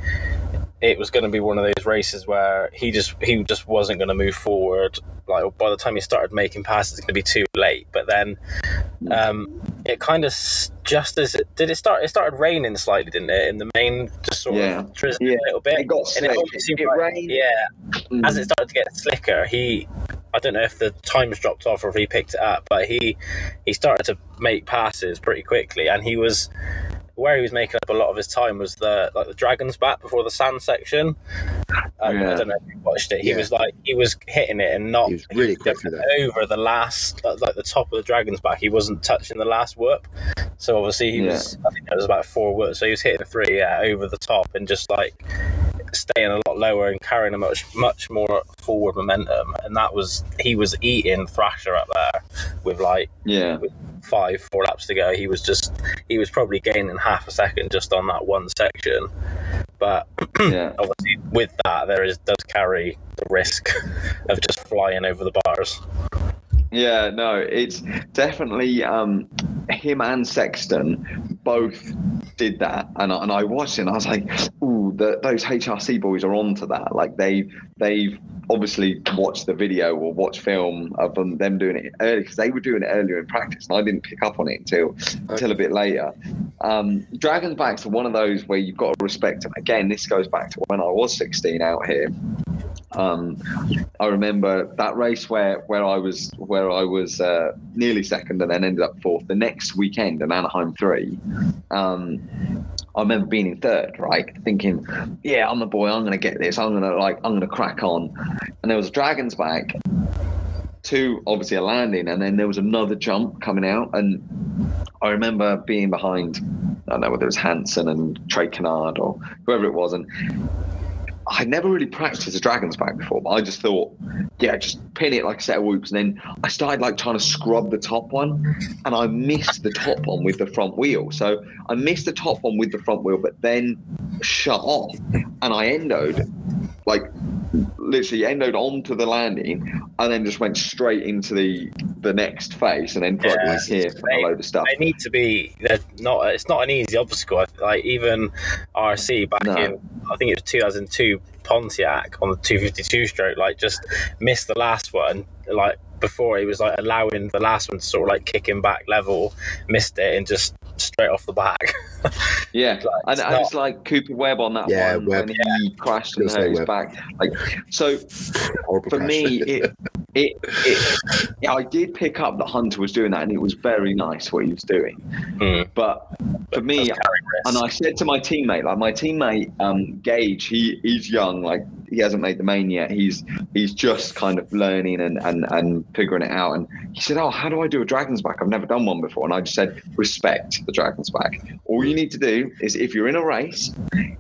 it was going to be one of those races where he just he just wasn't going to move forward. Like by the time he started making passes, it's going to be too late. But then um, it kind of just as it did it start. It started raining slightly, didn't it? In the main, just sort Yeah. of drizzling Yeah. a little bit. It got And slick. it almost It like- rained. Yeah, Mm. as it started to get slicker, he. I don't know if the times dropped off or if he picked it up, but he he started to make passes pretty quickly, and he was where he was making up a lot of his time was the like the dragon's back before the sand section. Um, Yeah. I don't know if you watched it. He Yeah. was like he was hitting it and not He was really quick over the last uh, like the top of the dragon's back. He wasn't touching the last whoop, so obviously he was. I think it was about four whoops, so he was hitting three yeah over the top and just like staying a lot lower and carrying a much much more forward momentum. And that was he was eating Thrasher up there with like Yeah. five four laps to go. He was just he was probably gaining half a second just on that one section. But Yeah. obviously with that there is does carry the risk of just flying over the bars. Yeah, no, it's definitely um, him and Sexton both did that, and I, and I watched it, and I was like, "Ooh, the, those HRC boys are onto that." Like they they've obviously watched the video or watched film of them, them doing it early because they were doing it earlier in practice, and I didn't pick up on it until until a bit later. Um, Dragon's Backs are one of those where you've got to respect them. Again, this goes back to when I was 16 out here. Um, I remember that race where where I was where I was uh, nearly second and then ended up fourth. The next weekend in Anaheim three, um, I remember being in third, right? Thinking, yeah, I'm the boy. I'm gonna get this. I'm gonna like I'm gonna crack on. And there was a Dragon's back, two obviously a landing, and then there was another jump coming out. And I remember being behind. I don't know whether it was Hanson and Trey Canard or whoever it was, and I'd never really practiced a dragon's back before, but I just thought, yeah, just pin it like a set of whoops. And then I started like trying to scrub the top one, and I missed the top one with the front wheel. So I missed the top one with the front wheel, but then shut off, and I endoed like literally endoed onto the landing and then just went straight into the the next phase and then Yeah. back here for a load of stuff. They need to be. They're not. It's not an easy obstacle. Like even RC back No. in, I think it was 2002 Pontiac on the 252 stroke. Like just missed the last one. Like before, he was like allowing the last one to sort of like kick him back level, missed it, and just straight off the back. Yeah, Like, and, it's and not- it's like Cooper Webb on that Yeah, one Webb. when he crashed and Gonna hurt his Webb. back. Like so, Horrible for crash. me, it, it, it, yeah, I did pick up that Hunter was doing that, and it was very nice what he was doing. Hmm. But for me, Does carry risk. and I said to my teammate, like my teammate um, Gage, he he's young, like he hasn't made the main yet. He's he's just kind of learning and and and figuring it out. And he said, "Oh, how do I do a dragon's back? I've never done one before." And I just said, "Respect the dragon's back. All you need to do is if you're in a race,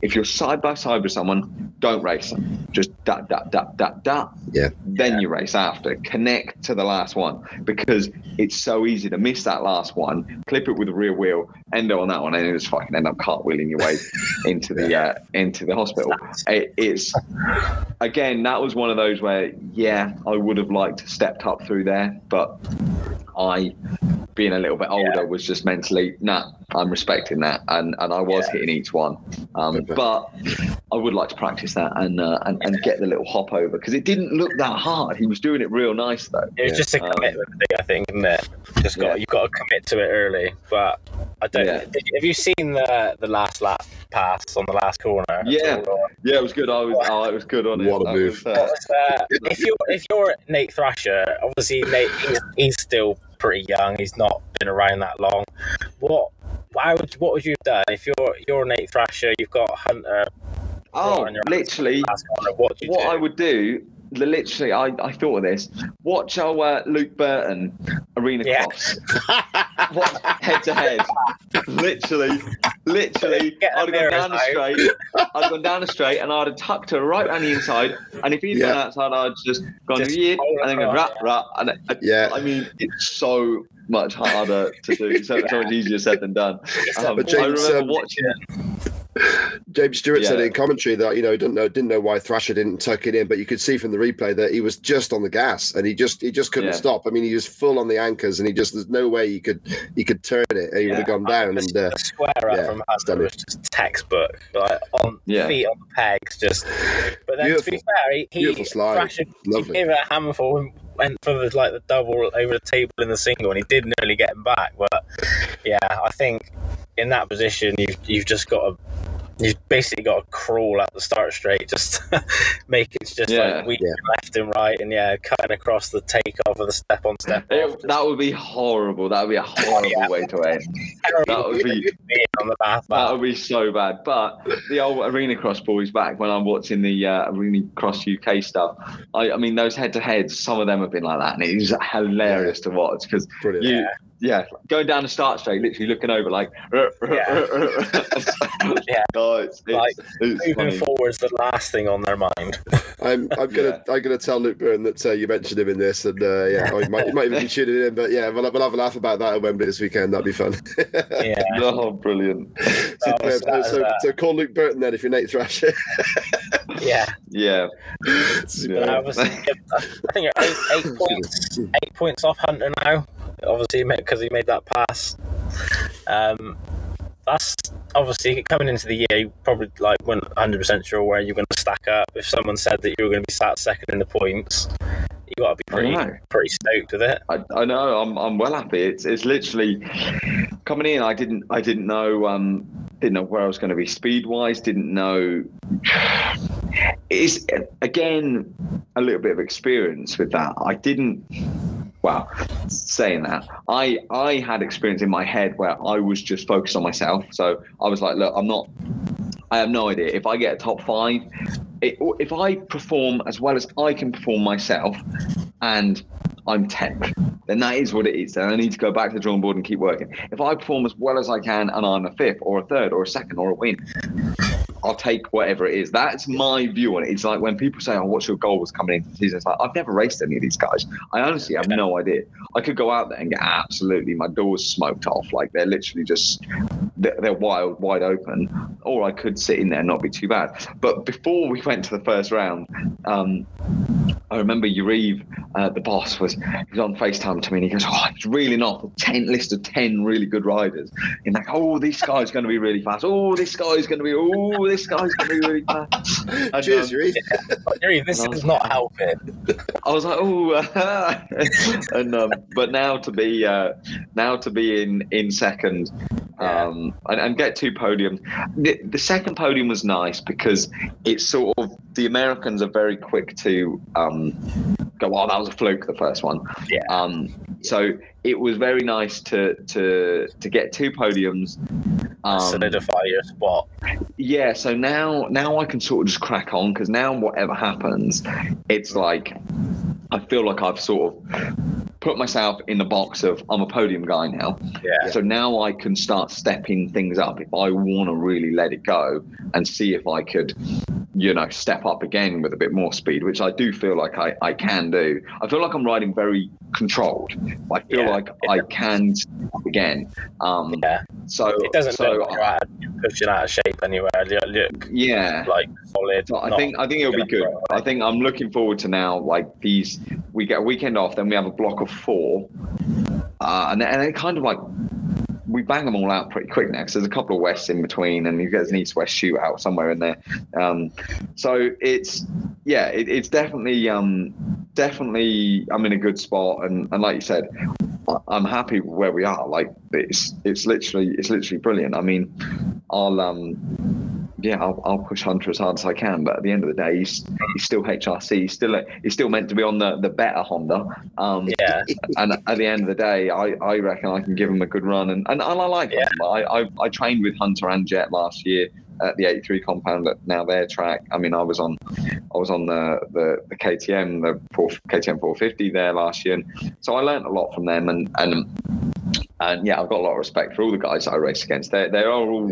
if you're side by side with someone, don't race them. Just dot dot dot dot dot. Yeah. Then you race after. Connect to the last one because it's so easy to miss that last one. Clip it with the rear wheel, end on that one, and then just fucking end up cartwheeling your way into the uh, into the hospital. It, it's again that was one of those where yeah, I would have liked to stepped up through there, but I being a little bit older was just mentally nah i'm respecting that and and i was Yeah. hitting each one um but i would like to practice that and uh, and, and get the little hop over because it didn't look that hard he was doing it real nice though It was Yeah. just a Um, commitment thing, I think, isn't it? Just got Yeah. you've got to commit to it early. But I don't. Yeah. Have you seen the the last lap pass on the last corner? Yeah. all, yeah it was good i was oh, it was good on it What a That move. was, uh, uh, if you're if you're Nate Thrasher, obviously Nate he's, he's still pretty young. He's not been around that long. What why would what would you have done if you're you're Nate Thrasher? You've got Hunter. oh literally corner. What what? I would do, li- literally, I, I thought of this. Watch our uh, Luke Burton arena Yeah. cross. What head to head? Literally, literally, Get a I'd have gone down the mirror straight. I'd have gone down the straight, and I'd have tucked her right on the inside. And if he'd Yeah. gone outside, I'd just gone Just yeah, and then go across, rap rap. And I, Yeah. I mean, it's so much harder to do. So, so much easier said than done. Um, But I James, remember um, watching it. James Stewart said in commentary that you know he didn't know didn't know why Thrasher didn't tuck it in, but you could see from the replay that he was just on the gas and he just he just couldn't Yeah. stop. I mean, he was full on the anchors and he just there's no way he could he could turn it. He would have gone down and uh, the square up yeah, from it's done it. was just textbook, like on Yeah. feet on the pegs, just. But then to be fair, he, he Beautiful slide. Thrasher he Lovely. gave it a handful and went for the like the double over the table in the single, and he did nearly get him back. But yeah, I think in that position, you've you've just got to. You've basically got to crawl up the start straight, just make it just Yeah. like we Yeah. left and right, and yeah, cutting across the takeoff of the step on step. It, that would be horrible. That would be a horrible Yeah. way to end. That would be- on the bath That would be so bad. But the old Arena Cross boys back when I'm watching the uh, Arena Cross UK stuff. I, I mean, those head to heads, some of them have been like that, and it is hilarious to watch because brilliant. you, yeah. going down the start straight, literally looking over like, Yeah. Oh, it's, it's, Like, it's moving funny. forward's the last thing on their mind. I'm I'm gonna I'm gonna tell Luke Byrne that uh, you mentioned him in this and uh, yeah, oh, he might, he might even be tuning in, but yeah, we'll, we'll have a laugh about that at Wembley this weekend. That'd be fun. Yeah. Oh, brilliant. so, Oh, so so, so call Luke Burton then if you're Nate Thrasher. Yeah. Yeah. But yeah. obviously, I think you're eight, eight points, eight points off Hunter now. Obviously, because he made that pass. Um, that's obviously coming into the year. You probably like weren't 100 percent sure where you're going to stack up. If someone said that you were going to be sat second in the points, you got to be pretty pretty stoked with it. I, I know I'm I'm well happy. It's it's literally coming in. I didn't I didn't know um didn't know where I was going to be speed wise. Didn't know. It's again a little bit of experience with that. I didn't. Well, saying that, I I had experience in my head where I was just focused on myself. So I was like, look, I'm not. I have no idea if I get a top five. It, if I perform as well as I can perform myself, and I'm 10th, then that is what it is. Then I need to go back to the drawing board and keep working. If I perform as well as I can and I'm a fifth or a third or a second or a win, I'll take whatever it is. That's my view on it. It's like when people say, "Oh, what's your goals coming into the season?" It's like I've never raced any of these guys. I honestly have no idea. I could go out there and get absolutely my doors smoked off. Like they're literally just they're, wide open. Or I could sit in there and not be too bad. But before we went to the first round, um, I remember Yarrive, uh, the boss, was he was on FaceTime to me and he goes, Oh, it's really not a 10 list of 10 really good riders. And like, oh, this guy's going to be really fast. Oh, this guy's going to be, oh, this guy's going to be really fast. And, Cheers, um, Yarrive. Yuri, this is not helping. I was like, oh, and um, but now to be uh, now to be in in second, um, and, and get two podiums. The, the second podium was nice because it's sort of the Americans are very quick to um, go, "Oh, that was a fluke." The first one, Yeah. um, so it was very nice to to to get two podiums. Um, Solidify your spot. yeah, so now now I can sort of just crack on because now whatever happens, it's like I feel like I've sort of put myself in the box of I'm a podium guy now. Yeah. So now I can start stepping things up if I want to really let it go and see if I could, you know, step up again with a bit more speed, which I do feel like I, I can do. I feel like I'm riding very controlled. I feel Yeah. like I can step up again. Um, Yeah. so It doesn't so look like you're, pushing out of shape anywhere. Look yeah. like solid. So I think I think it'll be good. I think I'm looking forward to now. Like these, we get a weekend off, then we have a block of four, uh, and and it kind of like we bang them all out pretty quick now. Because there's a couple of wests in between, and you get an east west shootout somewhere in there. Um, so it's yeah, it, it's definitely um, definitely I'm in a good spot, and and like you said. I'm happy where we are. Like it's it's literally it's literally brilliant. I mean, I'll um yeah, I'll, I'll push Hunter as hard as I can. But at the end of the day, he's, he's still HRC. He's still he's still meant to be on the, the better Honda. Um, Yeah. And at the end of the day, I, I reckon I can give him a good run. And, and, and I like Yeah. him. I, I I trained with Hunter and Jett last year at the 83 compound at now their track. I mean, I was on I was on the the, the KTM the four, KTM 450 there last year, and so I learned a lot from them. And and and yeah, I've got a lot of respect for all the guys I race against. They they are all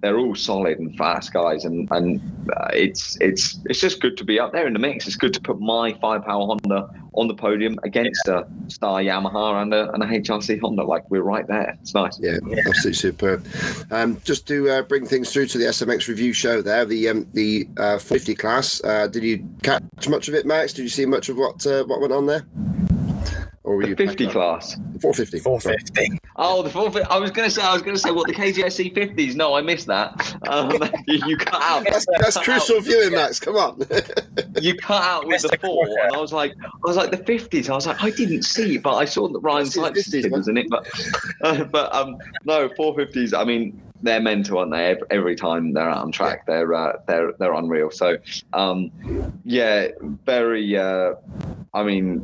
they're all solid and fast guys, and and uh, it's it's it's just good to be up there in the mix. It's good to put my Firepower Honda on the podium against a Star Yamaha and a, and a HRC Honda. Like we're right there. It's nice. Yeah, absolutely superb. Um, just to uh, bring things through to the SMX review show there, the um, the uh, 50 class. Uh, did you catch much of it, Max? Did you see much of what uh, what went on there? Or were The you 50 back up? class. 450. 450. Oh, the 450. I was going to say, I was going to say, what the KGSC 50s? No, I missed that. Um, you, you cut out. That's, that's crucial viewing, Max. Come on. you cut out with the Mr. four, and I was like, I was like the fifties. I was like, I didn't see, but I saw that Ryan That's his Sykes 50s, did, wasn't it? But, uh, but um, no, four fifties. I mean, they're mental, aren't they? Every, every time they're out on track, they're uh, they're they're unreal. So, um, yeah, very. Uh, I mean,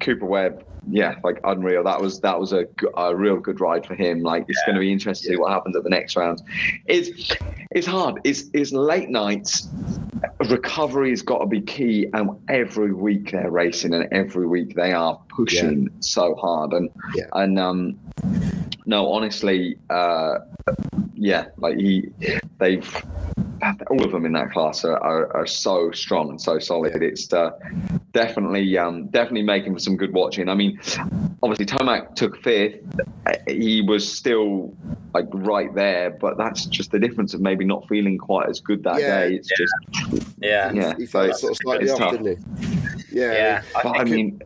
Cooper Webb. Yeah, like unreal. That was that was a, a real good ride for him. Like it's going to be interesting to see what happens at the next round. It's it's hard. It's it's late nights recovery has got to be key and every week they're racing and every week they are pushing so hard and Yeah. and um no honestly uh yeah like he they've all of them in that class are, are, are so strong and so solid it's uh, definitely um definitely making for some good watching i mean obviously tomac took fifth uh, he was still like right there but that's just the difference of maybe not feeling quite as good that Yeah. day it's just Yeah. yeah he so felt sort of slightly it's off, tough. didn't he? Yeah. Yeah. I but I think mean,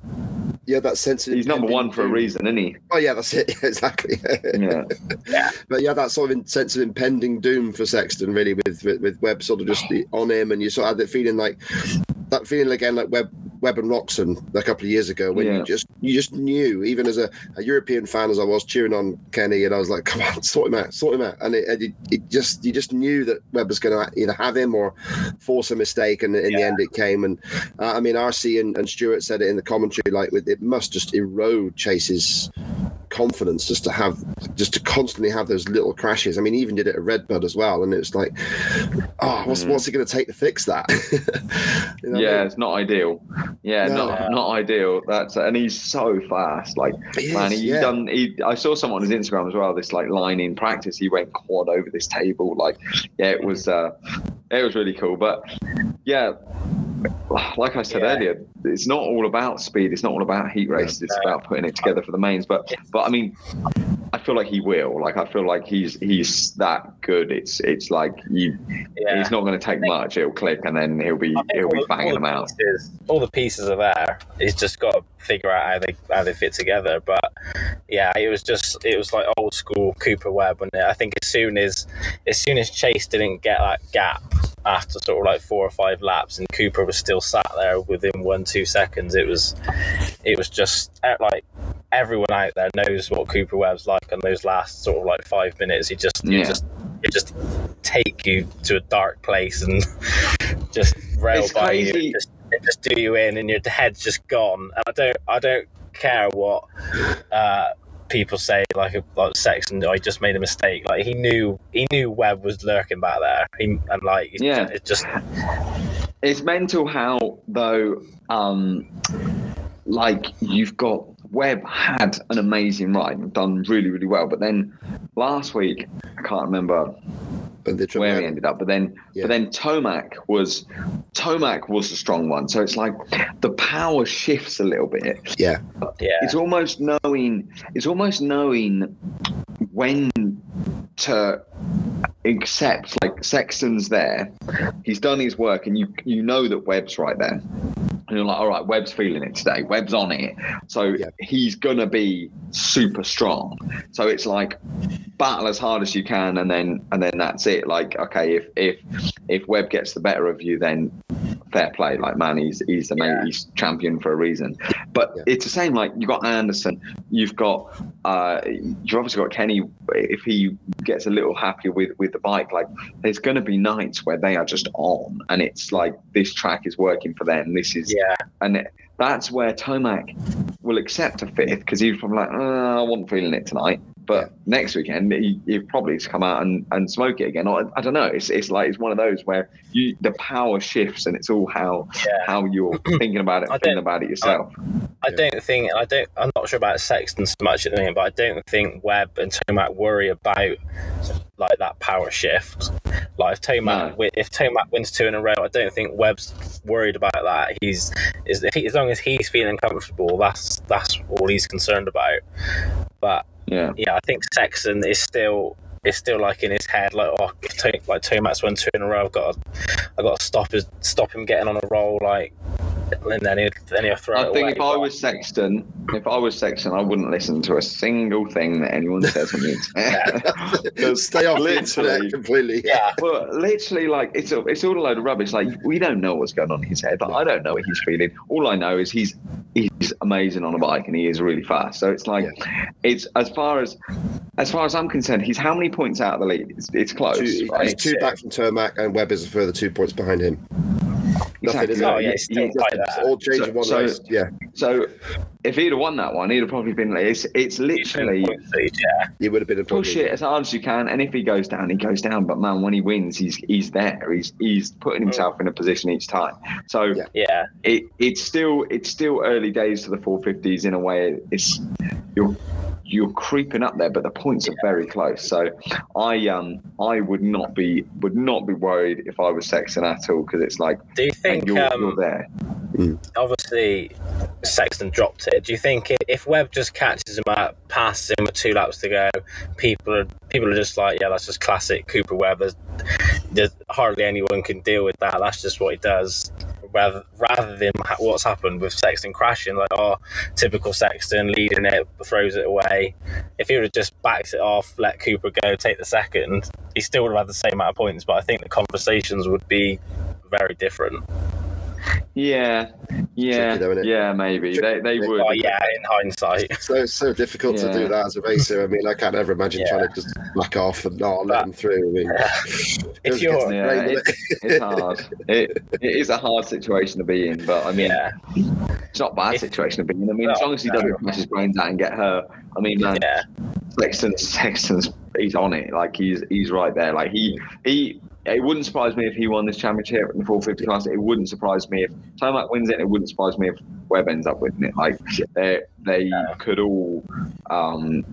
Yeah, that sense of he's number one for a reason, isn't he? Oh yeah, that's it. exactly. Yeah. yeah. But yeah, that sort of sense of impending doom for Sexton, really, with with, with Webb sort of just on him, and you sort of had that feeling like that feeling again like Webb, Webb and Roczen a couple of years ago when Yeah. you just you just knew, even as a, a European fan as I was cheering on Kenny, and I was like, come on, sort him out, sort him out, and it, and it, it just you just knew that Webb was going to either have him or force a mistake, and in the end it came. And uh, I mean, RC and, and Stewart said it in the commentary, like with it must just erode Chase's confidence just to have just to constantly have those little crashes. I mean, he even did it at Redbud as well, and it was like, oh, what's Mm. what's it going to take to fix that? You know what I yeah, mean? it's not ideal. Yeah, No. not not ideal. That's and he's so fast. Like He man, is, he yeah. done. He I saw someone on his Instagram as well. This like line in practice, he went quad over this table. Like yeah, it was uh, it was really cool. But yeah, like I said Yeah. earlier, it's not all about speed. It's not all about heat races. It's about putting it together for the mains. But but I mean, I feel like he will. Like I feel like he's he's that good. It's it's like you. Yeah. It's not going to take much. It'll click, and then he'll be he'll be banging all them out. Pieces, all the pieces are there. He's just got to figure out how they how they fit together. But yeah, it was just it was like old school Cooper Webb, and I think as soon as as soon as Chase didn't get that gap after sort of like four or five laps, and Cooper was still sat there within one two seconds, it was it was just uh, like everyone out there knows what Cooper Webb's like on those last sort of like five minutes. He just he Yeah. just it just take you to a dark place and just rail It's by you, crazy. and just, just do you in, and your head's just gone. And I don't, I don't care what uh, people say. Like, like Sexton, I just made a mistake. Like he knew, he knew Webb was lurking back there. He, and like, Yeah. it just It's mental how though, um, like you've got Webb had an amazing ride, and done really really well, but then last week I can't remember And the where he ended up. But then, Yeah. but then Tomac was Tomac was a strong one. So it's like the power shifts a little bit. yeah, yeah, It's almost knowing. It's almost knowing when to accept. Like Sexton's there, he's done his work, and you you know that Webb's right there. And you're like, all right, Webb's feeling it today. Webb's on it. So Yeah. he's gonna be super strong. So it's like battle as hard as you can, and then and then that's it. Like, okay, if if if Webb gets the better of you, then fair play. Like, man, he's he's the Yeah. mate, he's champion for a reason. But Yeah. it's the same. Like you've got Anderson, you've got uh, you've obviously got Kenny. If he gets a little happier with with the bike, like there's going to be nights where they are just on, and it's like this track is working for them. This is yeah, and it- that's where Tomac will accept a fifth because he's probably like, oh, I wasn't feeling it tonight. But next weekend, he, he'll probably come out and, and smoke it again. Or, I don't know. It's, it's like it's one of those where you the power shifts and it's all how yeah. how you're thinking about it, I feeling don't- about it yourself. I don't think I don't. I'm not sure about Sexton so much at the moment, but I don't think Webb and Tomac worry about like that power shift. Like if Tomac No. if Tomac wins two in a row, I don't think Webb's worried about that. He's is if he, as long as he's feeling comfortable, that's that's all he's concerned about. But yeah. yeah, I think Sexton is still is still like in his head, like oh, if to, like Tomac's won two in a row, I've got to, I've got to stop his stop him getting on a roll, like, and then he'll, then he'll throw I it think away. if I was Sexton, if I was Sexton, I wouldn't listen to a single thing that anyone says on the internet. stay off the Literally. internet completely. yeah, but literally, like it's a, it's all a load of rubbish. Like we don't know what's going on in his head. Like, I don't know what he's feeling. All I know is he's he's amazing on a bike and he is really fast. So it's like it's as far as as far as I'm concerned, he's how many points out of the lead? It's, it's close, Two, he's two back from Tomac, and Webb is a further two points behind him. Nothing, Exactly. is? Oh, yeah, it's still You- that. all change So- in one so- race. Yeah, So if he'd have won that one, he'd have probably been. It's it's literally yeah, he would have been a push it as hard as you can, and if he goes down, he goes down. But man, when he wins, he's he's there. He's he's putting himself in a position each time. So Yeah. yeah, it it's still it's still early days to the 450s in a way. It's you're you're creeping up there, but the points are very close. So I um I would not be would not be worried if I was Sexton at all because it's like Do you think you're, um, you're there. obviously Sexton dropped it? Do you think if Webb just catches him up, passes him with two laps to go, people are people are just like, yeah, that's just classic Cooper Webb. There's, there's hardly anyone can deal with that. That's just what he does. Rather rather than what's happened with Sexton crashing, like oh, typical Sexton leading it, throws it away. If he would have just backed it off, let Cooper go, take the second, he still would have had the same amount of points. But I think the conversations would be very different. Yeah, yeah, Tricky though, yeah. Maybe they they would. Oh yeah, in hindsight. So it's so difficult to do that as a racer. I mean, I can't ever imagine Yeah. trying to just back off and not let them through. I mean, If you're Yeah, it's, it's hard. It, it is a hard situation to be in, but I mean, yeah, it's not a bad If- situation to be in. I mean, No, as long as he no. doesn't smash his brains out and get hurt, I mean, man, yeah, Sexton, Sexton's he's on it. Like he's he's right there. Like he he. It wouldn't surprise me if he won this championship in the 450 class. It wouldn't surprise me if Tomac wins it. It wouldn't surprise me if Webb ends up winning it. Like they they could all. Um,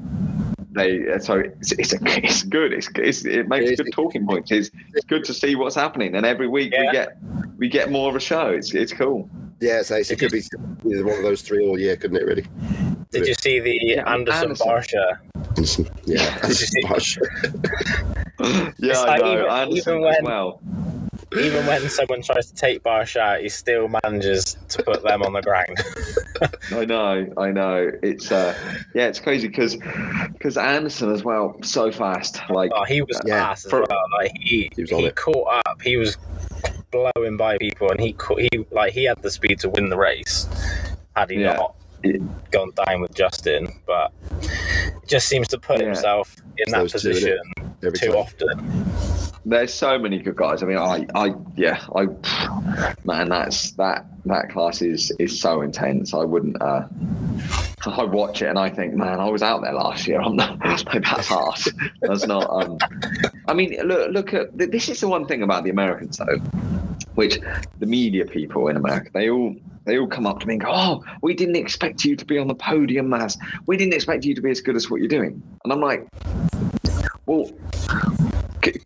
they uh, so it's, it's, a, it's good. It's, it's it makes It is. good talking points. It's, it's good to see what's happening, and every week we get we get more of a show. It's it's cool. yeah, so it could be either one of those three all year, couldn't it? Really? Did you see the Yeah, Anderson, Anderson. Barcia Anderson. Yeah, that's harsh. yeah, It's I know. even- Anderson even as when- well. Even when someone tries to take Barsh out, he still manages to put them on the ground. I know, I know. It's uh, yeah, it's crazy because because Anderson as well, so fast. Like Oh, he was Yeah, class as for- well. Like he, He was he caught up. He was blowing by people, and he cau- he like he had the speed to win the race. Had he Yeah. not gone down with Justin, but just seems to put Yeah. himself in that Those position too time. often. there's so many good guys. I mean, I, I, yeah, I, man, that's that that class is is so intense. I wouldn't. uh I watch it and I think, man, I was out there last year. I'm not like that's hard. That's not. um I mean, look, look at this. Is the one thing about the Americans though, which the media people in America they all. They all come up to me and go, "Oh, we didn't expect you to be on the podium, Maz. We didn't expect you to be as good as what you're doing." And I'm like, "Well,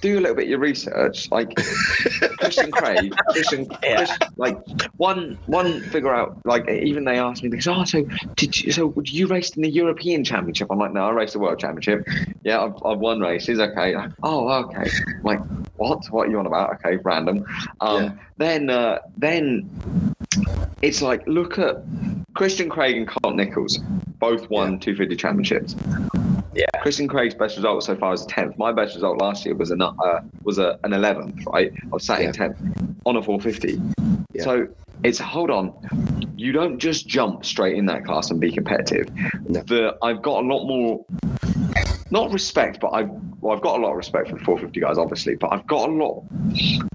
do a little bit of your research. Like Christian Craig, Christian, Yeah. Chris, like one one figure out. Like even they asked me, they go, "Oh, so did you? So would you race in the European Championship?" I'm like, "No, I raced the World Championship. Yeah, I've, I've won races. Okay. Oh, okay. I'm like, what? What are you on about? Okay, random. Um, Yeah. Then uh, then it's like look at Christian Craig and Colt Nichols, both won 250 championships. Yeah. Christian Craig's best result so far is 10th. My best result last year was an uh, was a, an 11th, right? I was sat in 10th on a 450. Yeah. So it's hold on. You don't just jump straight in that class and be competitive. No. The I've got a lot more not respect, but I've well, I've got a lot of respect for the 450 guys, obviously, but I've got a lot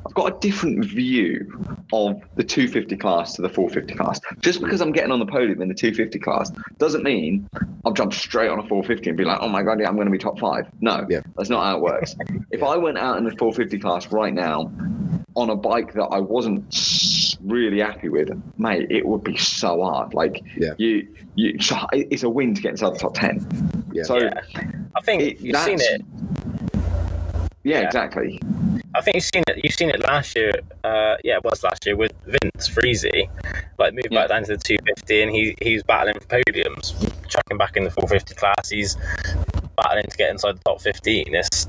I've got a different view of the 250 class to the 450 class. Just because I'm getting on the podium in the 250 class doesn't mean I'll jump straight on a 450 and be like, oh my god, yeah, I'm going to be top five. No, Yeah. that's not how it works. if I went out in the 450 class right now on a bike that I wasn't really happy with, mate, it would be so hard. Like Yeah. you, you, it's a win to get inside the top 10. Yeah. So Yeah. I think it- you've seen it. Yeah, Yeah. exactly. I think you've seen it. You've seen it last year. Uh, yeah, it was last year with Vince Friese. Like moved Yeah. back down to the 250, and he he's battling for podiums, chucking back in the 450 class. He's battling to get inside the top 15. It's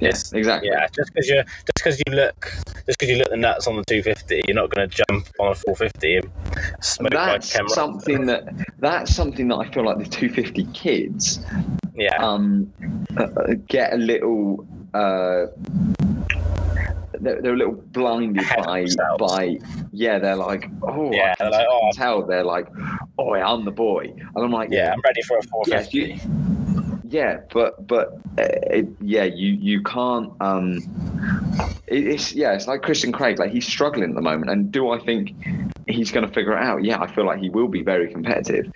Yes, exactly. yeah, just because you just because you look just because you look the nuts on the 250, you're not going to jump on a 450 and smoke that's like something that that's something that I feel like the 250 kids Yeah, um, uh, uh, get a little. Uh, they're, they're a little blinded by themselves. by yeah they're like oh Yeah, I can, they're like, oh. tell they're like oh I'm the boy and I'm like yeah, I'm ready for a Yes, 450. you, yeah, but but uh, it, yeah, you you can't. Um, it, it's yeah, it's like Christian Craig. Like he's struggling at the moment, and do I think he's going to figure it out? Yeah, I feel like he will be very competitive.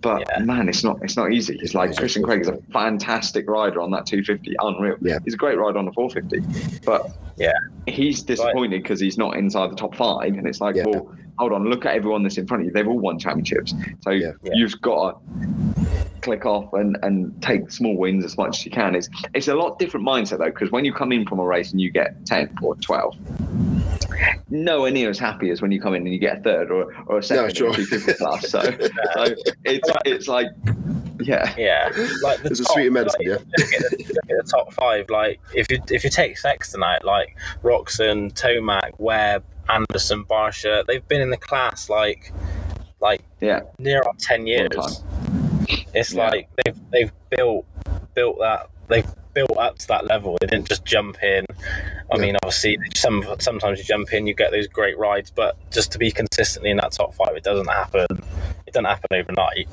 But Yeah. man, it's not it's not easy. It's like Easy. Christian Craig is a fantastic rider on that 250, unreal. Yeah. he's a great rider on the 450, but Yeah. he's disappointed because he's not inside the top five, and it's like, Yeah. well, hold on, look at everyone that's in front of you. They've all won championships, so Yeah. Yeah. you've got to click off and, and take small wins as much as you can. It's it's a lot different mindset though, because when you come in from a race and you get 10 or 12, nowhere near as happy as when you come in and you get a third or, or a second sure. in 250 class. So, so it's it's like, yeah, Yeah, like the It's a top, sweet medicine, like, Look at, the, look at the top five. Like if you if you take Sexton out, like Roczen, Tomac, Webb, Anderson, Barcia, they've been in the class like like yeah, near on ten years. Time. It's Yeah. like they've they've built built that they've built up to that level. They didn't just jump in. I Yeah. mean, obviously, some sometimes you jump in, you get those great rides, but just to be consistently in that top five, it doesn't happen. It doesn't happen overnight.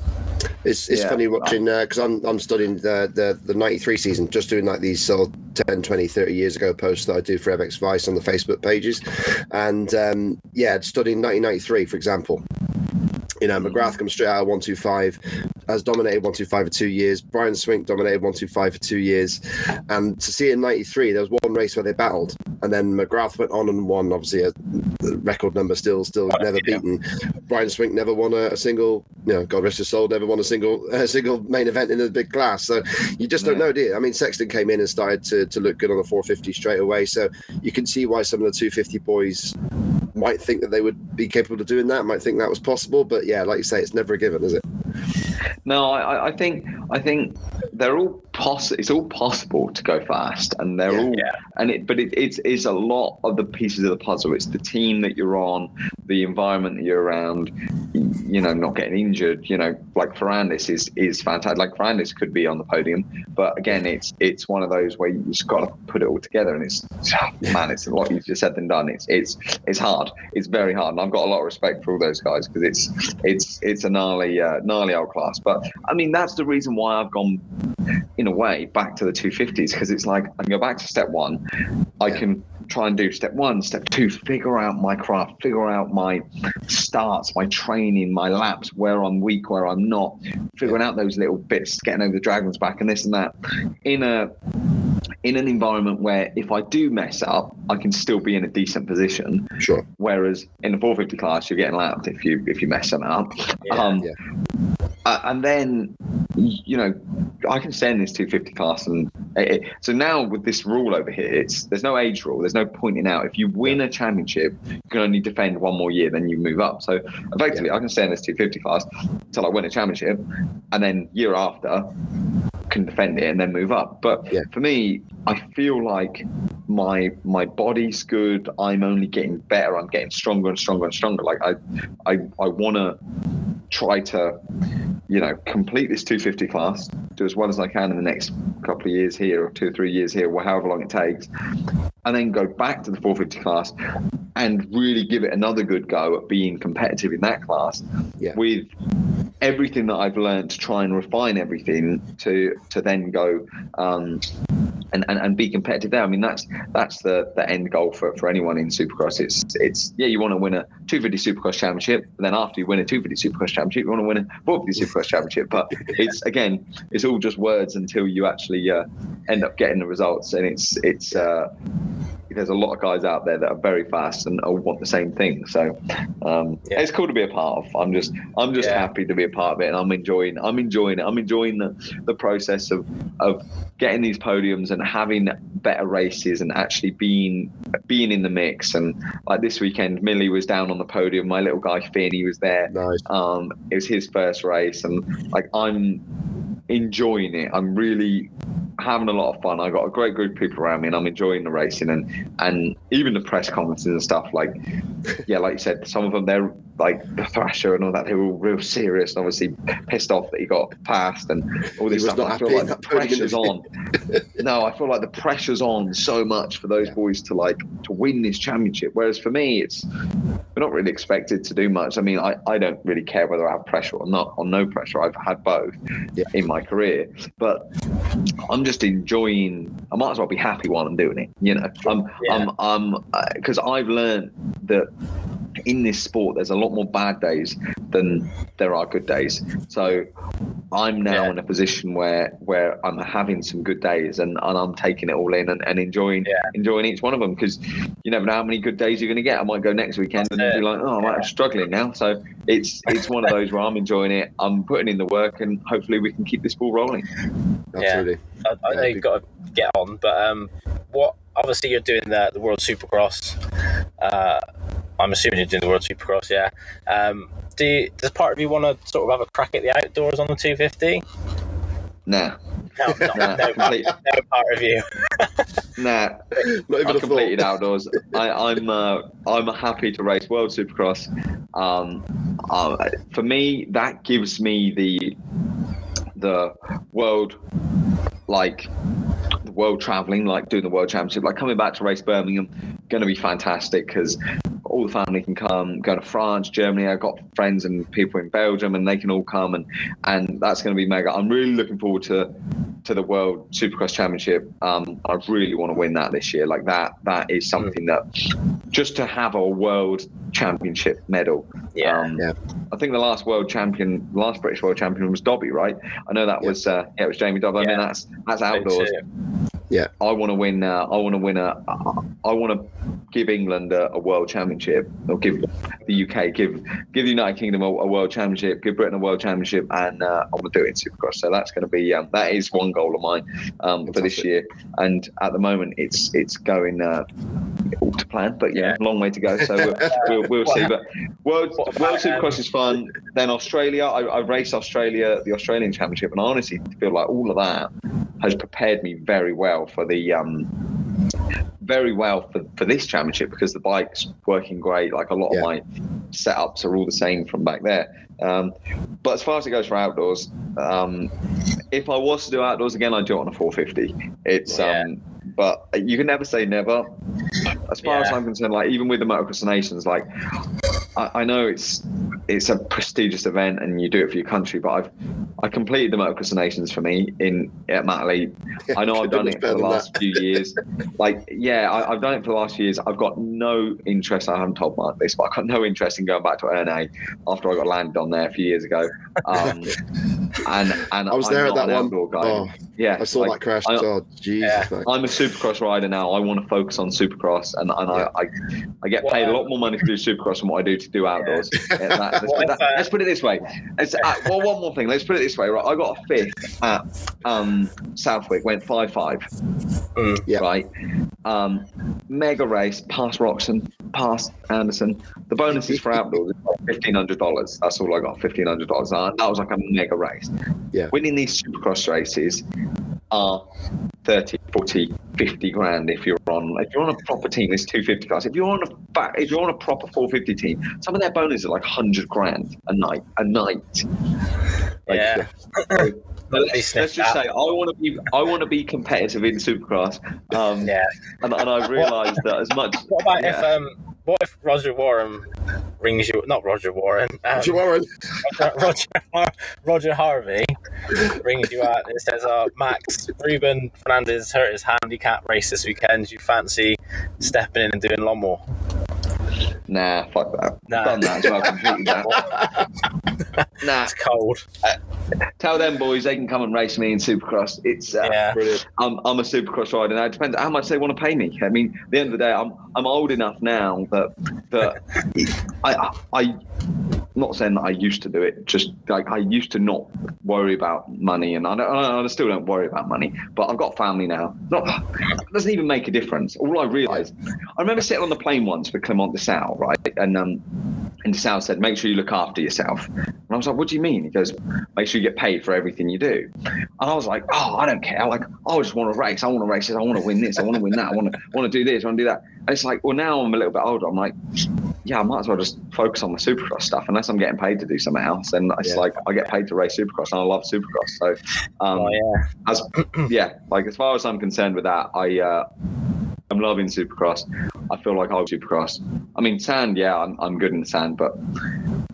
It's it's Yeah. funny watching because I'm I'm studying the, the the 93 season, just doing like these sort of 10, 20, 30 years ago posts that I do for MX Vice on the Facebook pages, and um, yeah, studying 1993 for example. You know, mm. McGrath comes straight out of 125, has dominated 125 for two years. Brian Swink dominated 125 for two years. And to see it in 93, there was one race where they battled. And then McGrath went on and won, obviously, a record number still still Oh, never yeah. beaten. Brian Swink never won a, a single, you know, God rest his soul, never won a single a single main event in the big class. So you just don't Yeah. know, do you? I mean, Sexton came in and started to, to look good on the 450 straight away. So you can see why some of the 250 boys might think that they would be capable of doing that, might think that was possible. But yeah, like you say, it's never a given, is it? No, I, I- think I think they're all poss- it's all possible to go fast, and they're Yeah. all Yeah. and it but it, it's it's a lot of the pieces of the puzzle. It's the team that you're on, the environment that you're around, you know, not getting injured. You know, like Ferrandis is is fantastic. Like Ferrandis could be on the podium, but again, it's it's one of those where you just got to put it all together, and it's man, it's a lot easier said than done. It's it's it's hard. It's very hard, and I've got a lot of respect for all those guys because it's it's it's a gnarly uh, gnarly old class. But I mean, that's the reason why I've gone in a way back to the 250s because it's like I can go back to step one. I can try and do step one, step two, figure out my craft, figure out my starts, my training, my laps, where I'm weak, where I'm not, figuring out those little bits, getting over the dragon's back and this and that in a in an environment where if I do mess up, I can still be in a decent position. Sure. Whereas in the 450 class, you're getting lapped if you if you mess something up. Yeah. um, Yeah. Uh, and then you know I can stay in this 250 class, and it, it- so now with this rule over here, it's there's no age rule. There's no pointing out. If you win a championship, you can only defend one more year, then you move up. So effectively, I can stay in this 250 class until I win a championship, and then year after can defend it and then move up. But Yeah. for me, I feel like my my body's good. I'm only getting better. I'm getting stronger and stronger and stronger. Like I I I want to try to you know complete this 250 class, do as well as I can in the next couple of years here, or two or three years here, or however long it takes, and then go back to the 450 class and really give it another good go at being competitive in that class Yeah. with everything that I've learned to try and refine everything to to then go um, and, and, and be competitive there. I mean that's that's the, the end goal for, for anyone in Supercross. It's it's yeah you want to win a 250 Supercross championship, and then after you win a 250 Supercross championship, you want to win a 450 Supercross championship. But it's again it's all just words until you actually uh, end up getting the results, and it's it's. Uh, there's a lot of guys out there that are very fast and all want the same thing. So um, Yeah. it's cool to be a part of. I'm just I'm just Yeah. happy to be a part of it, and I'm enjoying I'm enjoying it. I'm enjoying the, the process of of getting these podiums and having better races and actually being being in the mix. And like this weekend, Millie was down on the podium. My little guy Finn, he was there. Nice. Um, it was his first race, and like I'm enjoying it. I'm really having a lot of fun. I got a great group of people around me, and I'm enjoying the racing and and even the press conferences and stuff. Like, yeah, like you said, some of them they're like the Thrasher and all that. They were all real serious, and obviously pissed off that he got passed and all this stuff. I feel like the pressure's on. no, I feel like the pressure's on so much for those Yeah. boys to like to win this championship. Whereas for me, it's we're not really expected to do much. I mean, I, I don't really care whether I have pressure or not, or no pressure. I've had both Yeah. in my career, but I'm just enjoying. I might as well be happy while I'm doing it. You know, I'm Yeah. I'm I'm uh, because I've learned that in this sport there's a lot more bad days than there are good days. So I'm now Yeah. in a position where where I'm having some good days and, and I'm taking it all in and, and enjoying Yeah. enjoying each one of them because you never know how many good days you're going to get. I might go next weekend That's and be like, oh, I'm struggling now. So it's it's one of those where I'm enjoying it. I'm putting in the work and hopefully we can keep this ball rolling. Absolutely. I, I know you've got to get on, but um, what? Obviously, you're doing the the World Supercross. Uh, I'm assuming you're doing the World Supercross, yeah. Um, do you, does part of you want to sort of have a crack at the outdoors on the 250? Nah, No, not, nah, no, complete, no part of you. nah. Not even I a completed outdoors. I, I'm uh, I'm happy to race World Supercross. Um, uh, for me, that gives me the the world like the world traveling, like doing the world championship, like coming back to race Birmingham, going to be fantastic because all the family can come, go to France, Germany. I've got friends and people in Belgium, and they can all come, and and that's going to be mega. I'm really looking forward to to the World Supercross Championship. Um, I really want to win that this year. Like that, that is something that just to have a World Championship medal. Yeah. Um, Yeah. I think the last world champion, the last British world champion was Dobby, right? I know that Yeah. was uh, yeah, it was Jamie Dobby. I mean, Yeah. that's that's Me outdoors. Too. I want to win. Uh, I want to win a. I want to give England a, a world championship, or give the UK, give give the United Kingdom a, a world championship, give Britain a world championship, and uh, I want to do it in Supercross. So that's going to be um, that is one goal of mine um, for this year. And at the moment, it's it's going uh, all to plan, but yeah, Yeah. long way to go. So we'll, we'll, we'll see. But world World Supercross is fun. Then Australia, I, I raced Australia, the Australian Championship, and I honestly feel like all of that has prepared me very well for the um, very well for, for this championship because the bike's working great. Like a lot Yeah. of my setups are all the same from back there. Um, but as far as it goes for outdoors, um, if I was to do outdoors again, I'd do it on a 450. It's Yeah. um, but you can never say never. As far as I'm concerned, like even with the motocross nations, like I, I know it's it's a prestigious event and you do it for your country, but I've I completed the motocross nations for me in at Matterley. I know I've done it for the last few years. Like, yeah, I, I've done it for the last few years. I've got no interest. I haven't told Mark this, but I've got no interest in going back to RNA after I got landed on there a few years ago. Um, and and I was I'm there at that an one. outdoor guy. Oh, yeah, I saw like, that crash. I- oh, Jesus, Yeah. mate. I'm a supercross rider now. I want to focus on supercross, and, and Yeah. I, I I get paid a lot more money to do supercross than what I do to do outdoors. Yeah, that- let's, put that- let's put it this way. It's, uh, well, one more thing. Let's put it this way. Right, I got a fifth at um, Southwick. Went five five. Mm. Yeah. Right. Um, mega race. Past Roczen. Past Anderson. The bonuses for outdoors is fifteen hundred dollars. That's all I got. Fifteen hundred dollars. Uh, That was like a mega race. Yeah. Winning these supercross races are 30, 40, 50 grand if you're on if you're on a proper team, it's 250 guys. If you're on a if you're on a proper 450 team, some of their bonuses are like 100 grand a night. A night. Like, Yeah. so let's, let's just say I want to be I want to be competitive in Supercross. Um, Yeah. and, and I realised that as much. What about if Yeah. um what if Roger Warren rings you not Roger Warren um, Roger Warren. Roger, Har- Roger Harvey rings you out and says, "Oh, Max Ruben Fernandez hurt his handicap race this weekend. Do you fancy stepping in and doing Lommel?" Nah, fuck that. Nah. Done that as well. Completely that. nah, It's cold. Tell them boys they can come and race me in Supercross. It's uh, Yeah. Brilliant. I'm, I'm a supercross rider now. It depends how much they want to pay me. I mean, at the end of the day, I'm I'm old enough now that that I I not saying that I used to do it. Just like I used to not worry about money, and I, don't, I still don't worry about money. But I've got family now. Not doesn't even make a difference. All I realised, I remember sitting on the plane once with Clement de right, and um. And Sal said, "Make sure you look after yourself." And I was like, "What do you mean?" He goes, "Make sure you get paid for everything you do." And I was like, "Oh, I don't care. Like, I just want to race. I want to race. I want to win this. I want to win that. I want to want to do this. I want to do that." It's like, well, now I'm a little bit older. I'm like, yeah, I might as well just focus on my supercross stuff unless I'm getting paid to do something else. And it's Yeah. like I get paid to race supercross, and I love supercross. So, um, Oh yeah. as yeah, like as far as I'm concerned with that, I uh, I'm loving supercross. I feel like I'll supercross. I mean, sand, yeah, I'm, I'm good in the sand, but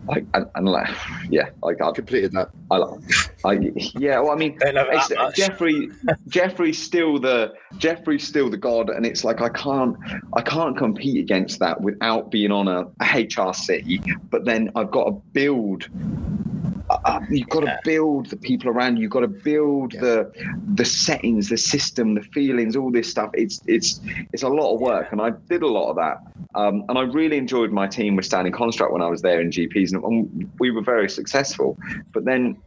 like, and, and like, yeah, like I've Completed that. I, I, yeah. Well, I mean, Don't it's. Jeffrey, Jeffrey's still the Jeffrey's still the god, and it's like I can't I can't compete against that without being on a, a HRC. But then I've got to build. Uh, you've got to build the people around you. You've got to build Yeah. the the settings, the system, the feelings, all this stuff. It's it's it's a lot of work, and I did a lot of that. Um, and I really enjoyed my team with Standing Construct when I was there in GPs, and we were very successful. But then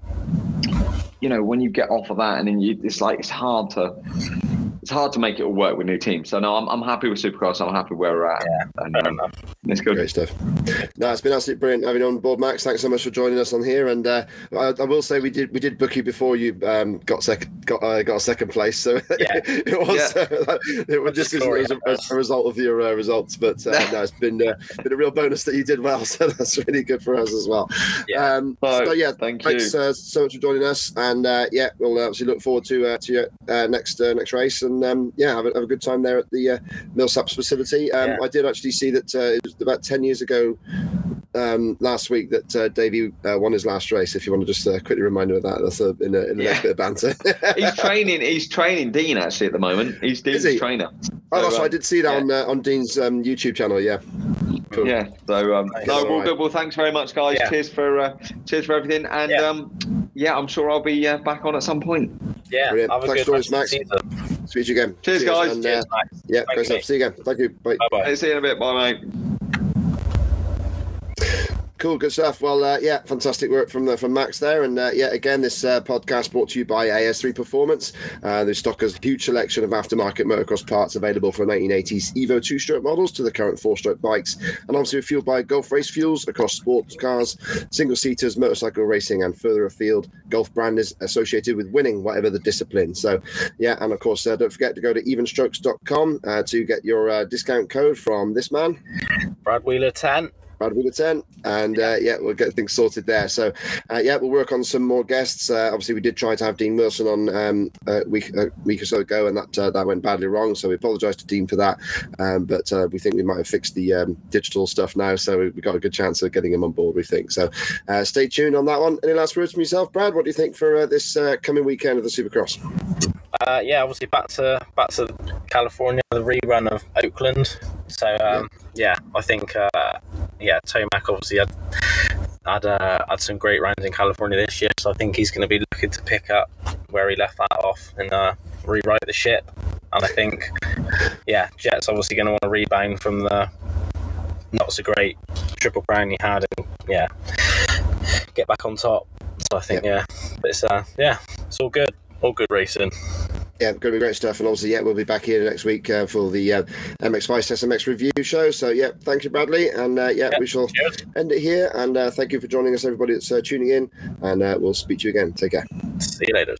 you know, when you get off of that, and then you, it's like it's hard to it's hard to make it all work with new teams. So no, I'm, I'm happy with Supercross. I'm happy where we're at. Yeah, and, Fair um, enough. it's good. Great stuff. No, it's been absolutely brilliant having you on board, Max. Thanks so much for joining us on here. And uh, I, I will say we did we did book you before you um, got second got uh, got a second place. So Yeah. it was uh, it was just as, story. as, a, as a result of your uh, results. But uh, no, it's been uh, been a real bonus that you did well. So that's really good for us as well. Yeah. Um, So, so yeah, thank you. thanks uh, so much for joining us. And uh, yeah, we'll obviously look forward to uh, to your uh, next uh, next race. And um, yeah, have a, have a good time there at the uh, Millsaps facility. Um, Yeah. I did actually see that uh, it was about ten years ago um, last week that uh, Davey uh, won his last race. If you want to just uh, quickly remind him of that, that's a, in, a, in the Yeah. next bit of banter. He's training. He's training Dean actually at the moment. He's Dean's he? trainer. oh, that's So, right. I um, did see that yeah. on uh, on Dean's um, YouTube channel. Yeah. Cool. Yeah. So um, no, All well, good. Well, thanks very much, guys. Yeah. Cheers for uh, cheers for everything. And Yeah. um, yeah, I'm sure I'll be uh, back on at some point. Yeah. Brilliant. Have a Thanks good for rest of the season. Speak to you again. Cheers, guys. And, uh, Cheers, Max. yeah, Thank great you, stuff. See you again. Thank you. Bye. Bye bye. See you in a bit. Bye, mate. Cool, good stuff. Well, uh, yeah, fantastic work from the, from Max there, and uh, yeah, again, this uh, podcast brought to you by AS3 Performance. Uh, the stockers huge selection of aftermarket motocross parts available from 1980s Evo two-stroke models to the current four-stroke bikes, and obviously fueled by Gulf race fuels across sports cars, single seaters, motorcycle racing, and further afield. Gulf brand is associated with winning whatever the discipline. So, yeah, and of course, uh, don't forget to go to evenstrokes.com uh, to get your uh, discount code from this man, Brad Wheeler 10. Brad Wheeler 10 and uh, yeah we'll get things sorted there. So uh, yeah we'll work on some more guests. Uh, obviously we did try to have Dean Wilson on um, a week a week or so ago and that uh, that went badly wrong so we apologize to Dean for that. Um, but uh, we think we might have fixed the um, digital stuff now so we've got a good chance of getting him on board we think. So uh, stay tuned on that one. Any last words from yourself Brad? What do you think for this coming weekend of the Supercross? Uh, yeah, obviously back to back to California, the rerun of Oakland. So um, yeah. Yeah. I think uh, yeah, Tomac obviously had had, uh, had some great rounds in California this year, so I think he's going to be looking to pick up where he left that off and uh, rewrite the ship. And I think yeah, Jett's obviously going to want to rebound from the not so great triple crown he had, and yeah, get back on top. So I think yeah, yeah but it's uh, yeah, it's all good all good racing. Yeah, going to be great stuff. And obviously, yeah, we'll be back here next week uh, for the uh, MX Vice SMX review show. So, yeah, thank you, Bradley. And uh, yeah, we shall cheers. end it here. And uh, thank you for joining us, everybody that's uh, tuning in. And uh, we'll speak to you again. Take care. See you later.